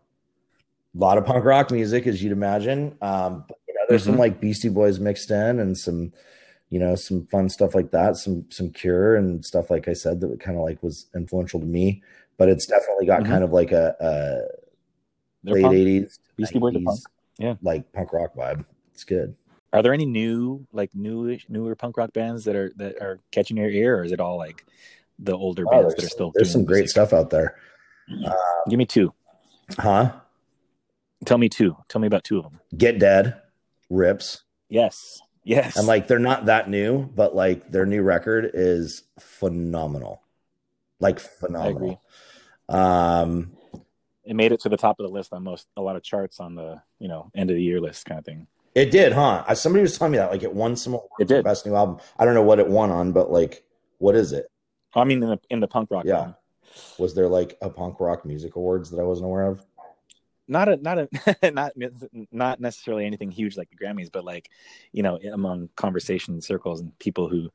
a lot of punk rock music as you'd imagine. Um but you know, there's some Mhm. like Beastie Boys mixed in and some you know some fun stuff like that some some cure and stuff like i said that kind of like was influential to me but it's definitely got Mhm. kind of like a, a late punk. 80s Beastie Boys punk. Yeah. like punk rock vibe it's good Are there any new, like new, newer punk rock bands that are that are catching your ear, or is it all like the older Oh, bands that are still? there's some great stuff out there uh, Give me two. huh Tell me two. Tell me about two of them. get dead rips Yes. Yes. and like they're not that new but like their new record is phenomenal like phenomenal um it made it to the top of the list on most a lot of charts on the you know end of the year list kind of thing. It did, huh? I, somebody was telling me that like it won some It did. best new album. I don't know what it won on, but like, what is it? I mean, in the in the punk rock. Yeah. Was there like a punk rock music awards that I wasn't aware of? Not a not a not not necessarily anything huge like the Grammys, but like you know among conversation circles and people who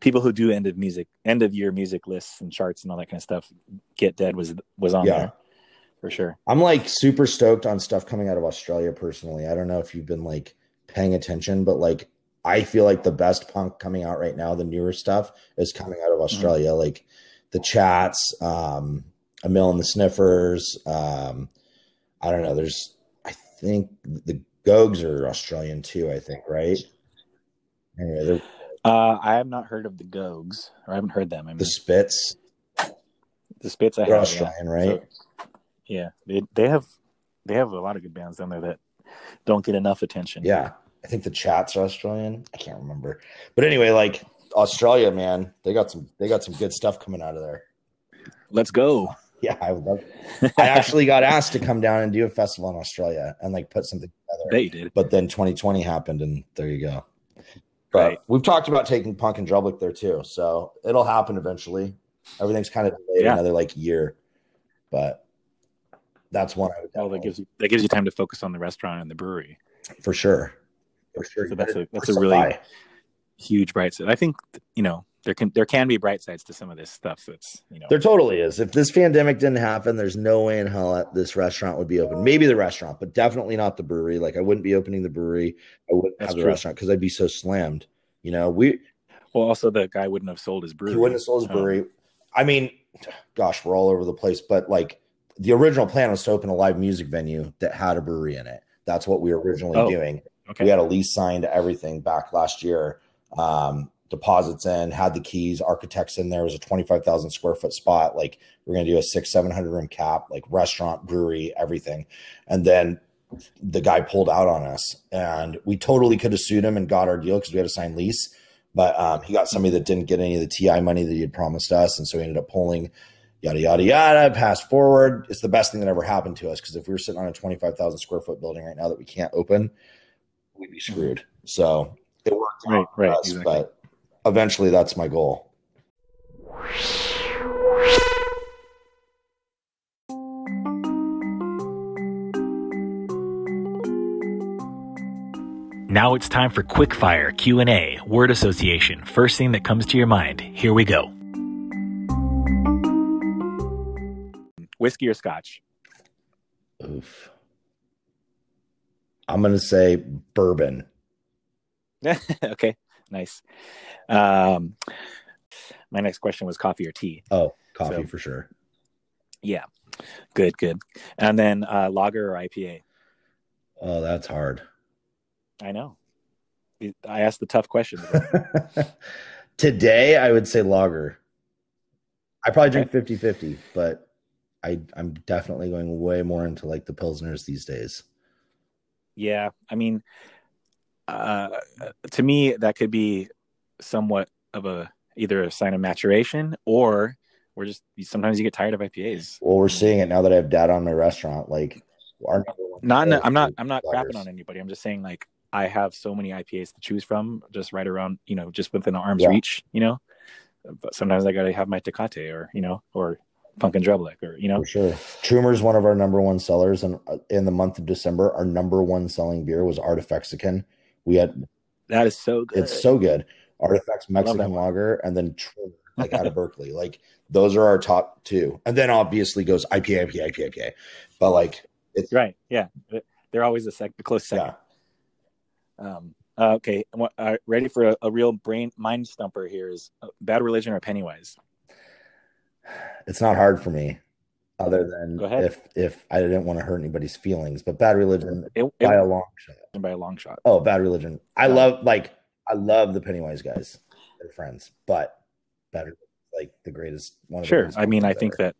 people who do end of music end of year music lists and charts and all that kind of stuff. Get Dead was was on Yeah. there for sure. I'm like super stoked on stuff coming out of Australia personally. I don't know if you've been like paying attention, but like I feel like the best punk coming out right now, the newer stuff is coming out of Australia, like the chats, um, Amyl and the Sniffers. Um, I don't know. There's, I think the Gogs are Australian too. I think right. Anyway, Uh, I have not heard of the Gogs, or I haven't heard them. I mean, the Spits, the Spits I they're have. yeah. Australian, right? So, yeah, they they have they have a lot of good bands down there that don't get enough attention. Yeah, I think the chats are Australian. I can't remember, but anyway, like Australia, man, they got some they got some good stuff coming out of there. let's go. Yeah, I would love. I actually got asked to come down and do a festival in Australia and like put something together. You did. But then 2020 happened, and there you go. But Right. we've talked about taking Punk in Drublic there too, so it'll happen eventually. Everything's kind of delayed Yeah. another like year, but that's one I would Well, that gives you that gives you time to focus on the restaurant and the brewery. for sure. For sure, So that's a- that's a really- Huge bright side. I think you know there can there can be bright sides to some of this stuff. That's you know There totally is. If this pandemic didn't happen, there's no way in hell that this restaurant would be open. Maybe the restaurant, but definitely not the brewery. Like I wouldn't be opening the brewery. I wouldn't That's have the true. restaurant because I'd be so slammed. You know, we well also the guy wouldn't have sold his brewery. he wouldn't have sold his Um, brewery. I mean, gosh, we're all over the place. But like the original plan was to open a live music venue that had a brewery in it. That's what we were originally Oh, doing. okay. We had a lease signed, everything back last year. Um, deposits in, had the keys, architects in there. It was a 25,000 square foot spot. Like we're going to do a six, 700 room cap, like restaurant, brewery, everything. And then the guy pulled out on us and we totally could have sued him and got our deal because we had a signed lease. But um, he got somebody that didn't get any of the TI money that he had promised us. And so he ended up pulling yada, yada, yada, pass forward. It's the best thing that ever happened to us because if we were sitting on a 25,000 square foot building right now that we can't open, we'd be screwed. So it worked Right, right, us, exactly. but eventually that's my goal. Now it's time for quickfire Q&A, word association. First thing that comes to your mind. Here we go. whiskey or scotch. Oof. I'm going to say bourbon. okay, nice. Um, my next question was coffee or tea. Oh, coffee So- for sure. Yeah, good, good. And then uh, lager or IPA. Oh, that's hard. I know. I asked the tough question. Today, I would say lager. I probably drink 50 50, but I, I'm definitely going way more into like the Pilsners these days. yeah, I mean, uh, to me, that could be somewhat of a either a sign of maturation or we're just sometimes you get tired of IPAs. Well, we're seeing it now that I have data on my restaurant. Like, our number one Not, in I'm not, I'm not crapping on anybody. I'm just saying like I have so many IPAs to choose from, just right around, you know, just within arm's Yeah. reach. You know, but sometimes I gotta have my Tecate or you know, or Punk in Drublic or you know, For sure. Trumer's one of our number one sellers. And uh, in the month of December, our number one selling beer was Artifexican. We had, that is so good. it's so good. Artifex Mexican lager and then like out of Berkeley. Like, those are our top two. And then obviously goes IPA, IPA, IPA, IPA. But like, it's, right. Yeah, they're always a sec, a close second. yeah. Um, uh, okay, what- uh, ready for a, a real brain mind stumper here is uh, Bad Religion or Pennywise. It's not hard for me. Other than Go ahead. if if I didn't want to hurt anybody's feelings, but bad religion It, it, by a long shot. by a long shot. Oh, bad religion. I Yeah. love like I love the Pennywise guys. They're friends, but bad Religion's, like the greatest one. Of the Sure. I mean, I bands think ever. that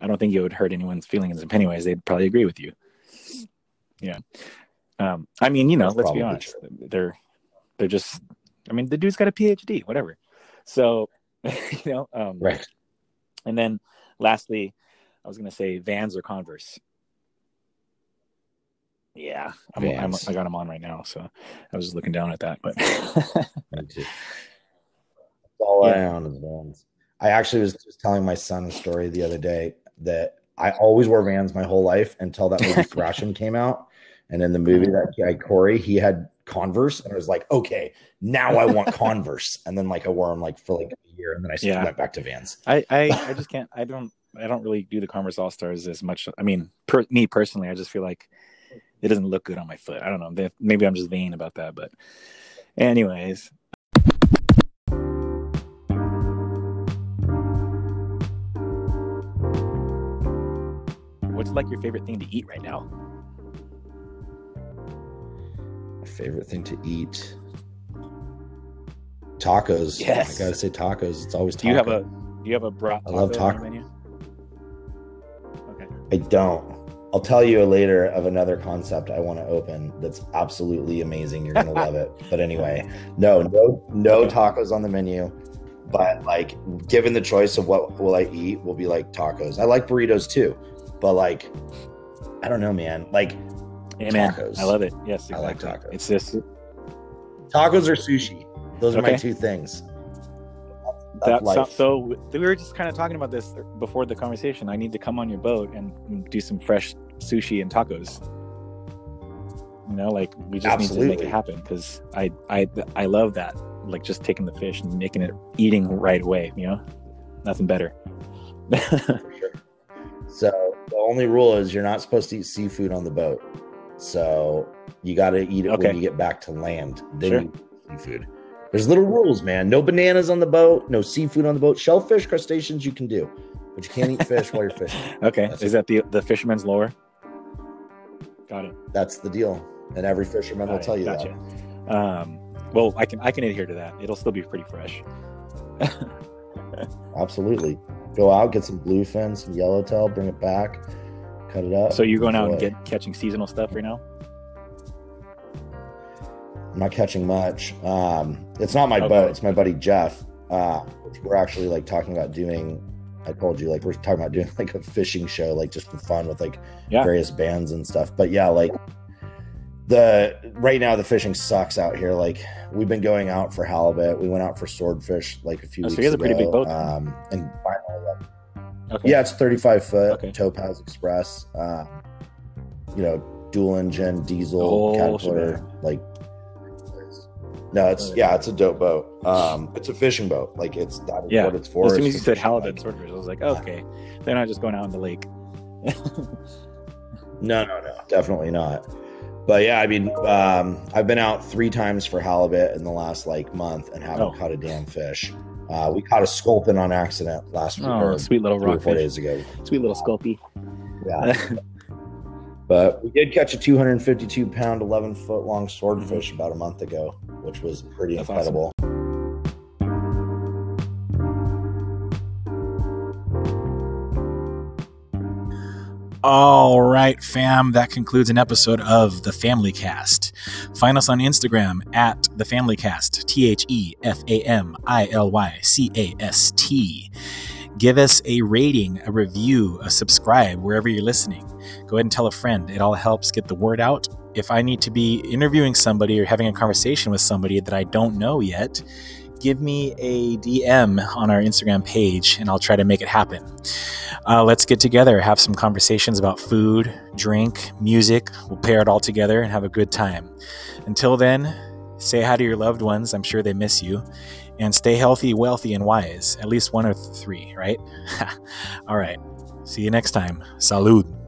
I don't think it would hurt anyone's feelings in Pennywise. They'd probably agree with you. Yeah. Um, I mean, you know, That's let's be honest. They're they're just. I mean, the dude's got a PhD, whatever. So, you know. Um, right. And then, lastly, I was going to say Vans or Converse. Yeah, I'm, I'm, I got them on right now, so I was just looking down at that. But Me too. All I own is Vans. I actually was just telling my son a story the other day that I always wore Vans my whole life until that movie Thrashin' came out. And in the movie, that guy Corey, he had Converse, and I was like, okay, now I want Converse. And then like I wore them like for like a year, and then I Yeah. went back to Vans. I, I, I just can't. I don't. I don't really do the Converse All Stars as much. I mean, per, me personally, I just feel like it doesn't look good on my foot. I don't know. Maybe I'm just vain about that. But, anyways, what's like your favorite thing to eat right now? My favorite thing to eat. Tacos. Yes. I gotta say tacos. It's always tacos. Do you have a Do you have a brat? I love taco I don't. I'll tell you later of another concept I want to open that's absolutely amazing. You're gonna love it. But anyway, no, no, no tacos on the menu. But like, given the choice of what will I eat, will be like tacos. I like burritos too, but like, I don't know, man. Like Amen. Tacos. I love it. Yes, I like tacos. It's just tacos or sushi. Those are my two things. That's life. so we were just kind of talking about this before the conversation. I need to come on your boat and do some fresh sushi and tacos. You know, like we just need to make it happen because I I I love that. like just taking the fish and making it eating right away. You know, nothing better. sure. So the only rule is you're not supposed to eat seafood on the boat. So you got to eat it Okay. when you get back to land. Then Sure. you eat seafood. There's little rules, man. No bananas on the boat. No seafood on the boat. Shellfish, crustaceans you can do, but you can't eat fish while you're fishing. okay, That's- is that the the fisherman's lore? Got it. That's the deal, and every fisherman will it. tell you Gotcha. Um, well, I can I can adhere to that. It'll still be pretty fresh. Absolutely. Go out, get some bluefin, some yellowtail, bring it back, cut it up. So you're going out and enjoy. get catching seasonal stuff right now? I'm not catching much. Um, it's not my Okay. boat. It's my buddy Jeff. Uh, we're actually like talking about doing. I told you, like we're talking about doing like a fishing show, like just for fun with like Yeah. various bands and stuff. But yeah, like the right now the fishing sucks out here. Like we've been going out for halibut. We went out for swordfish like a few Oh, so weeks you guys are ago. pretty big boat. Um, and finally, like, Okay. yeah, it's 35 foot Okay. Topaz Express. Um, you know, dual engine, diesel, Oh, Caterpillar. Like, no, it's yeah, it's a dope boat. Um, it's a fishing boat. Like it's that is Yeah. what it's for. as soon as you said halibut swordfish, I was like, oh, okay, they're not just going out in the lake. No, no, no, definitely not. But yeah, I mean, um, I've been out three times for halibut in the last like month and haven't Oh. caught a damn fish. Uh, we caught a sculpin on accident last week, Oh, sweet little three or four days ago. Sweet little sculpy. Yeah, but we did catch a 252 pound, 11 foot long swordfish about a month ago, which was pretty Mm-hmm. That's awesome. incredible. All right, fam. That concludes an episode of The Family Cast. Find us on Instagram at The Family Cast, T H E F A M I L Y C A S T. Give us a rating, a review, a subscribe wherever you're listening. Go ahead and tell a friend. It all helps get the word out. If I need to be interviewing somebody or having a conversation with somebody that I don't know yet, give me a DM on our Instagram page and I'll try to make it happen. Uh, let's get together, have some conversations about food, drink, music. We'll pair it all together and have a good time. Until then, say hi to your loved ones. I'm sure they miss you. And stay healthy, wealthy, and wise. At least one or three, right? all right. See you next time. Salud.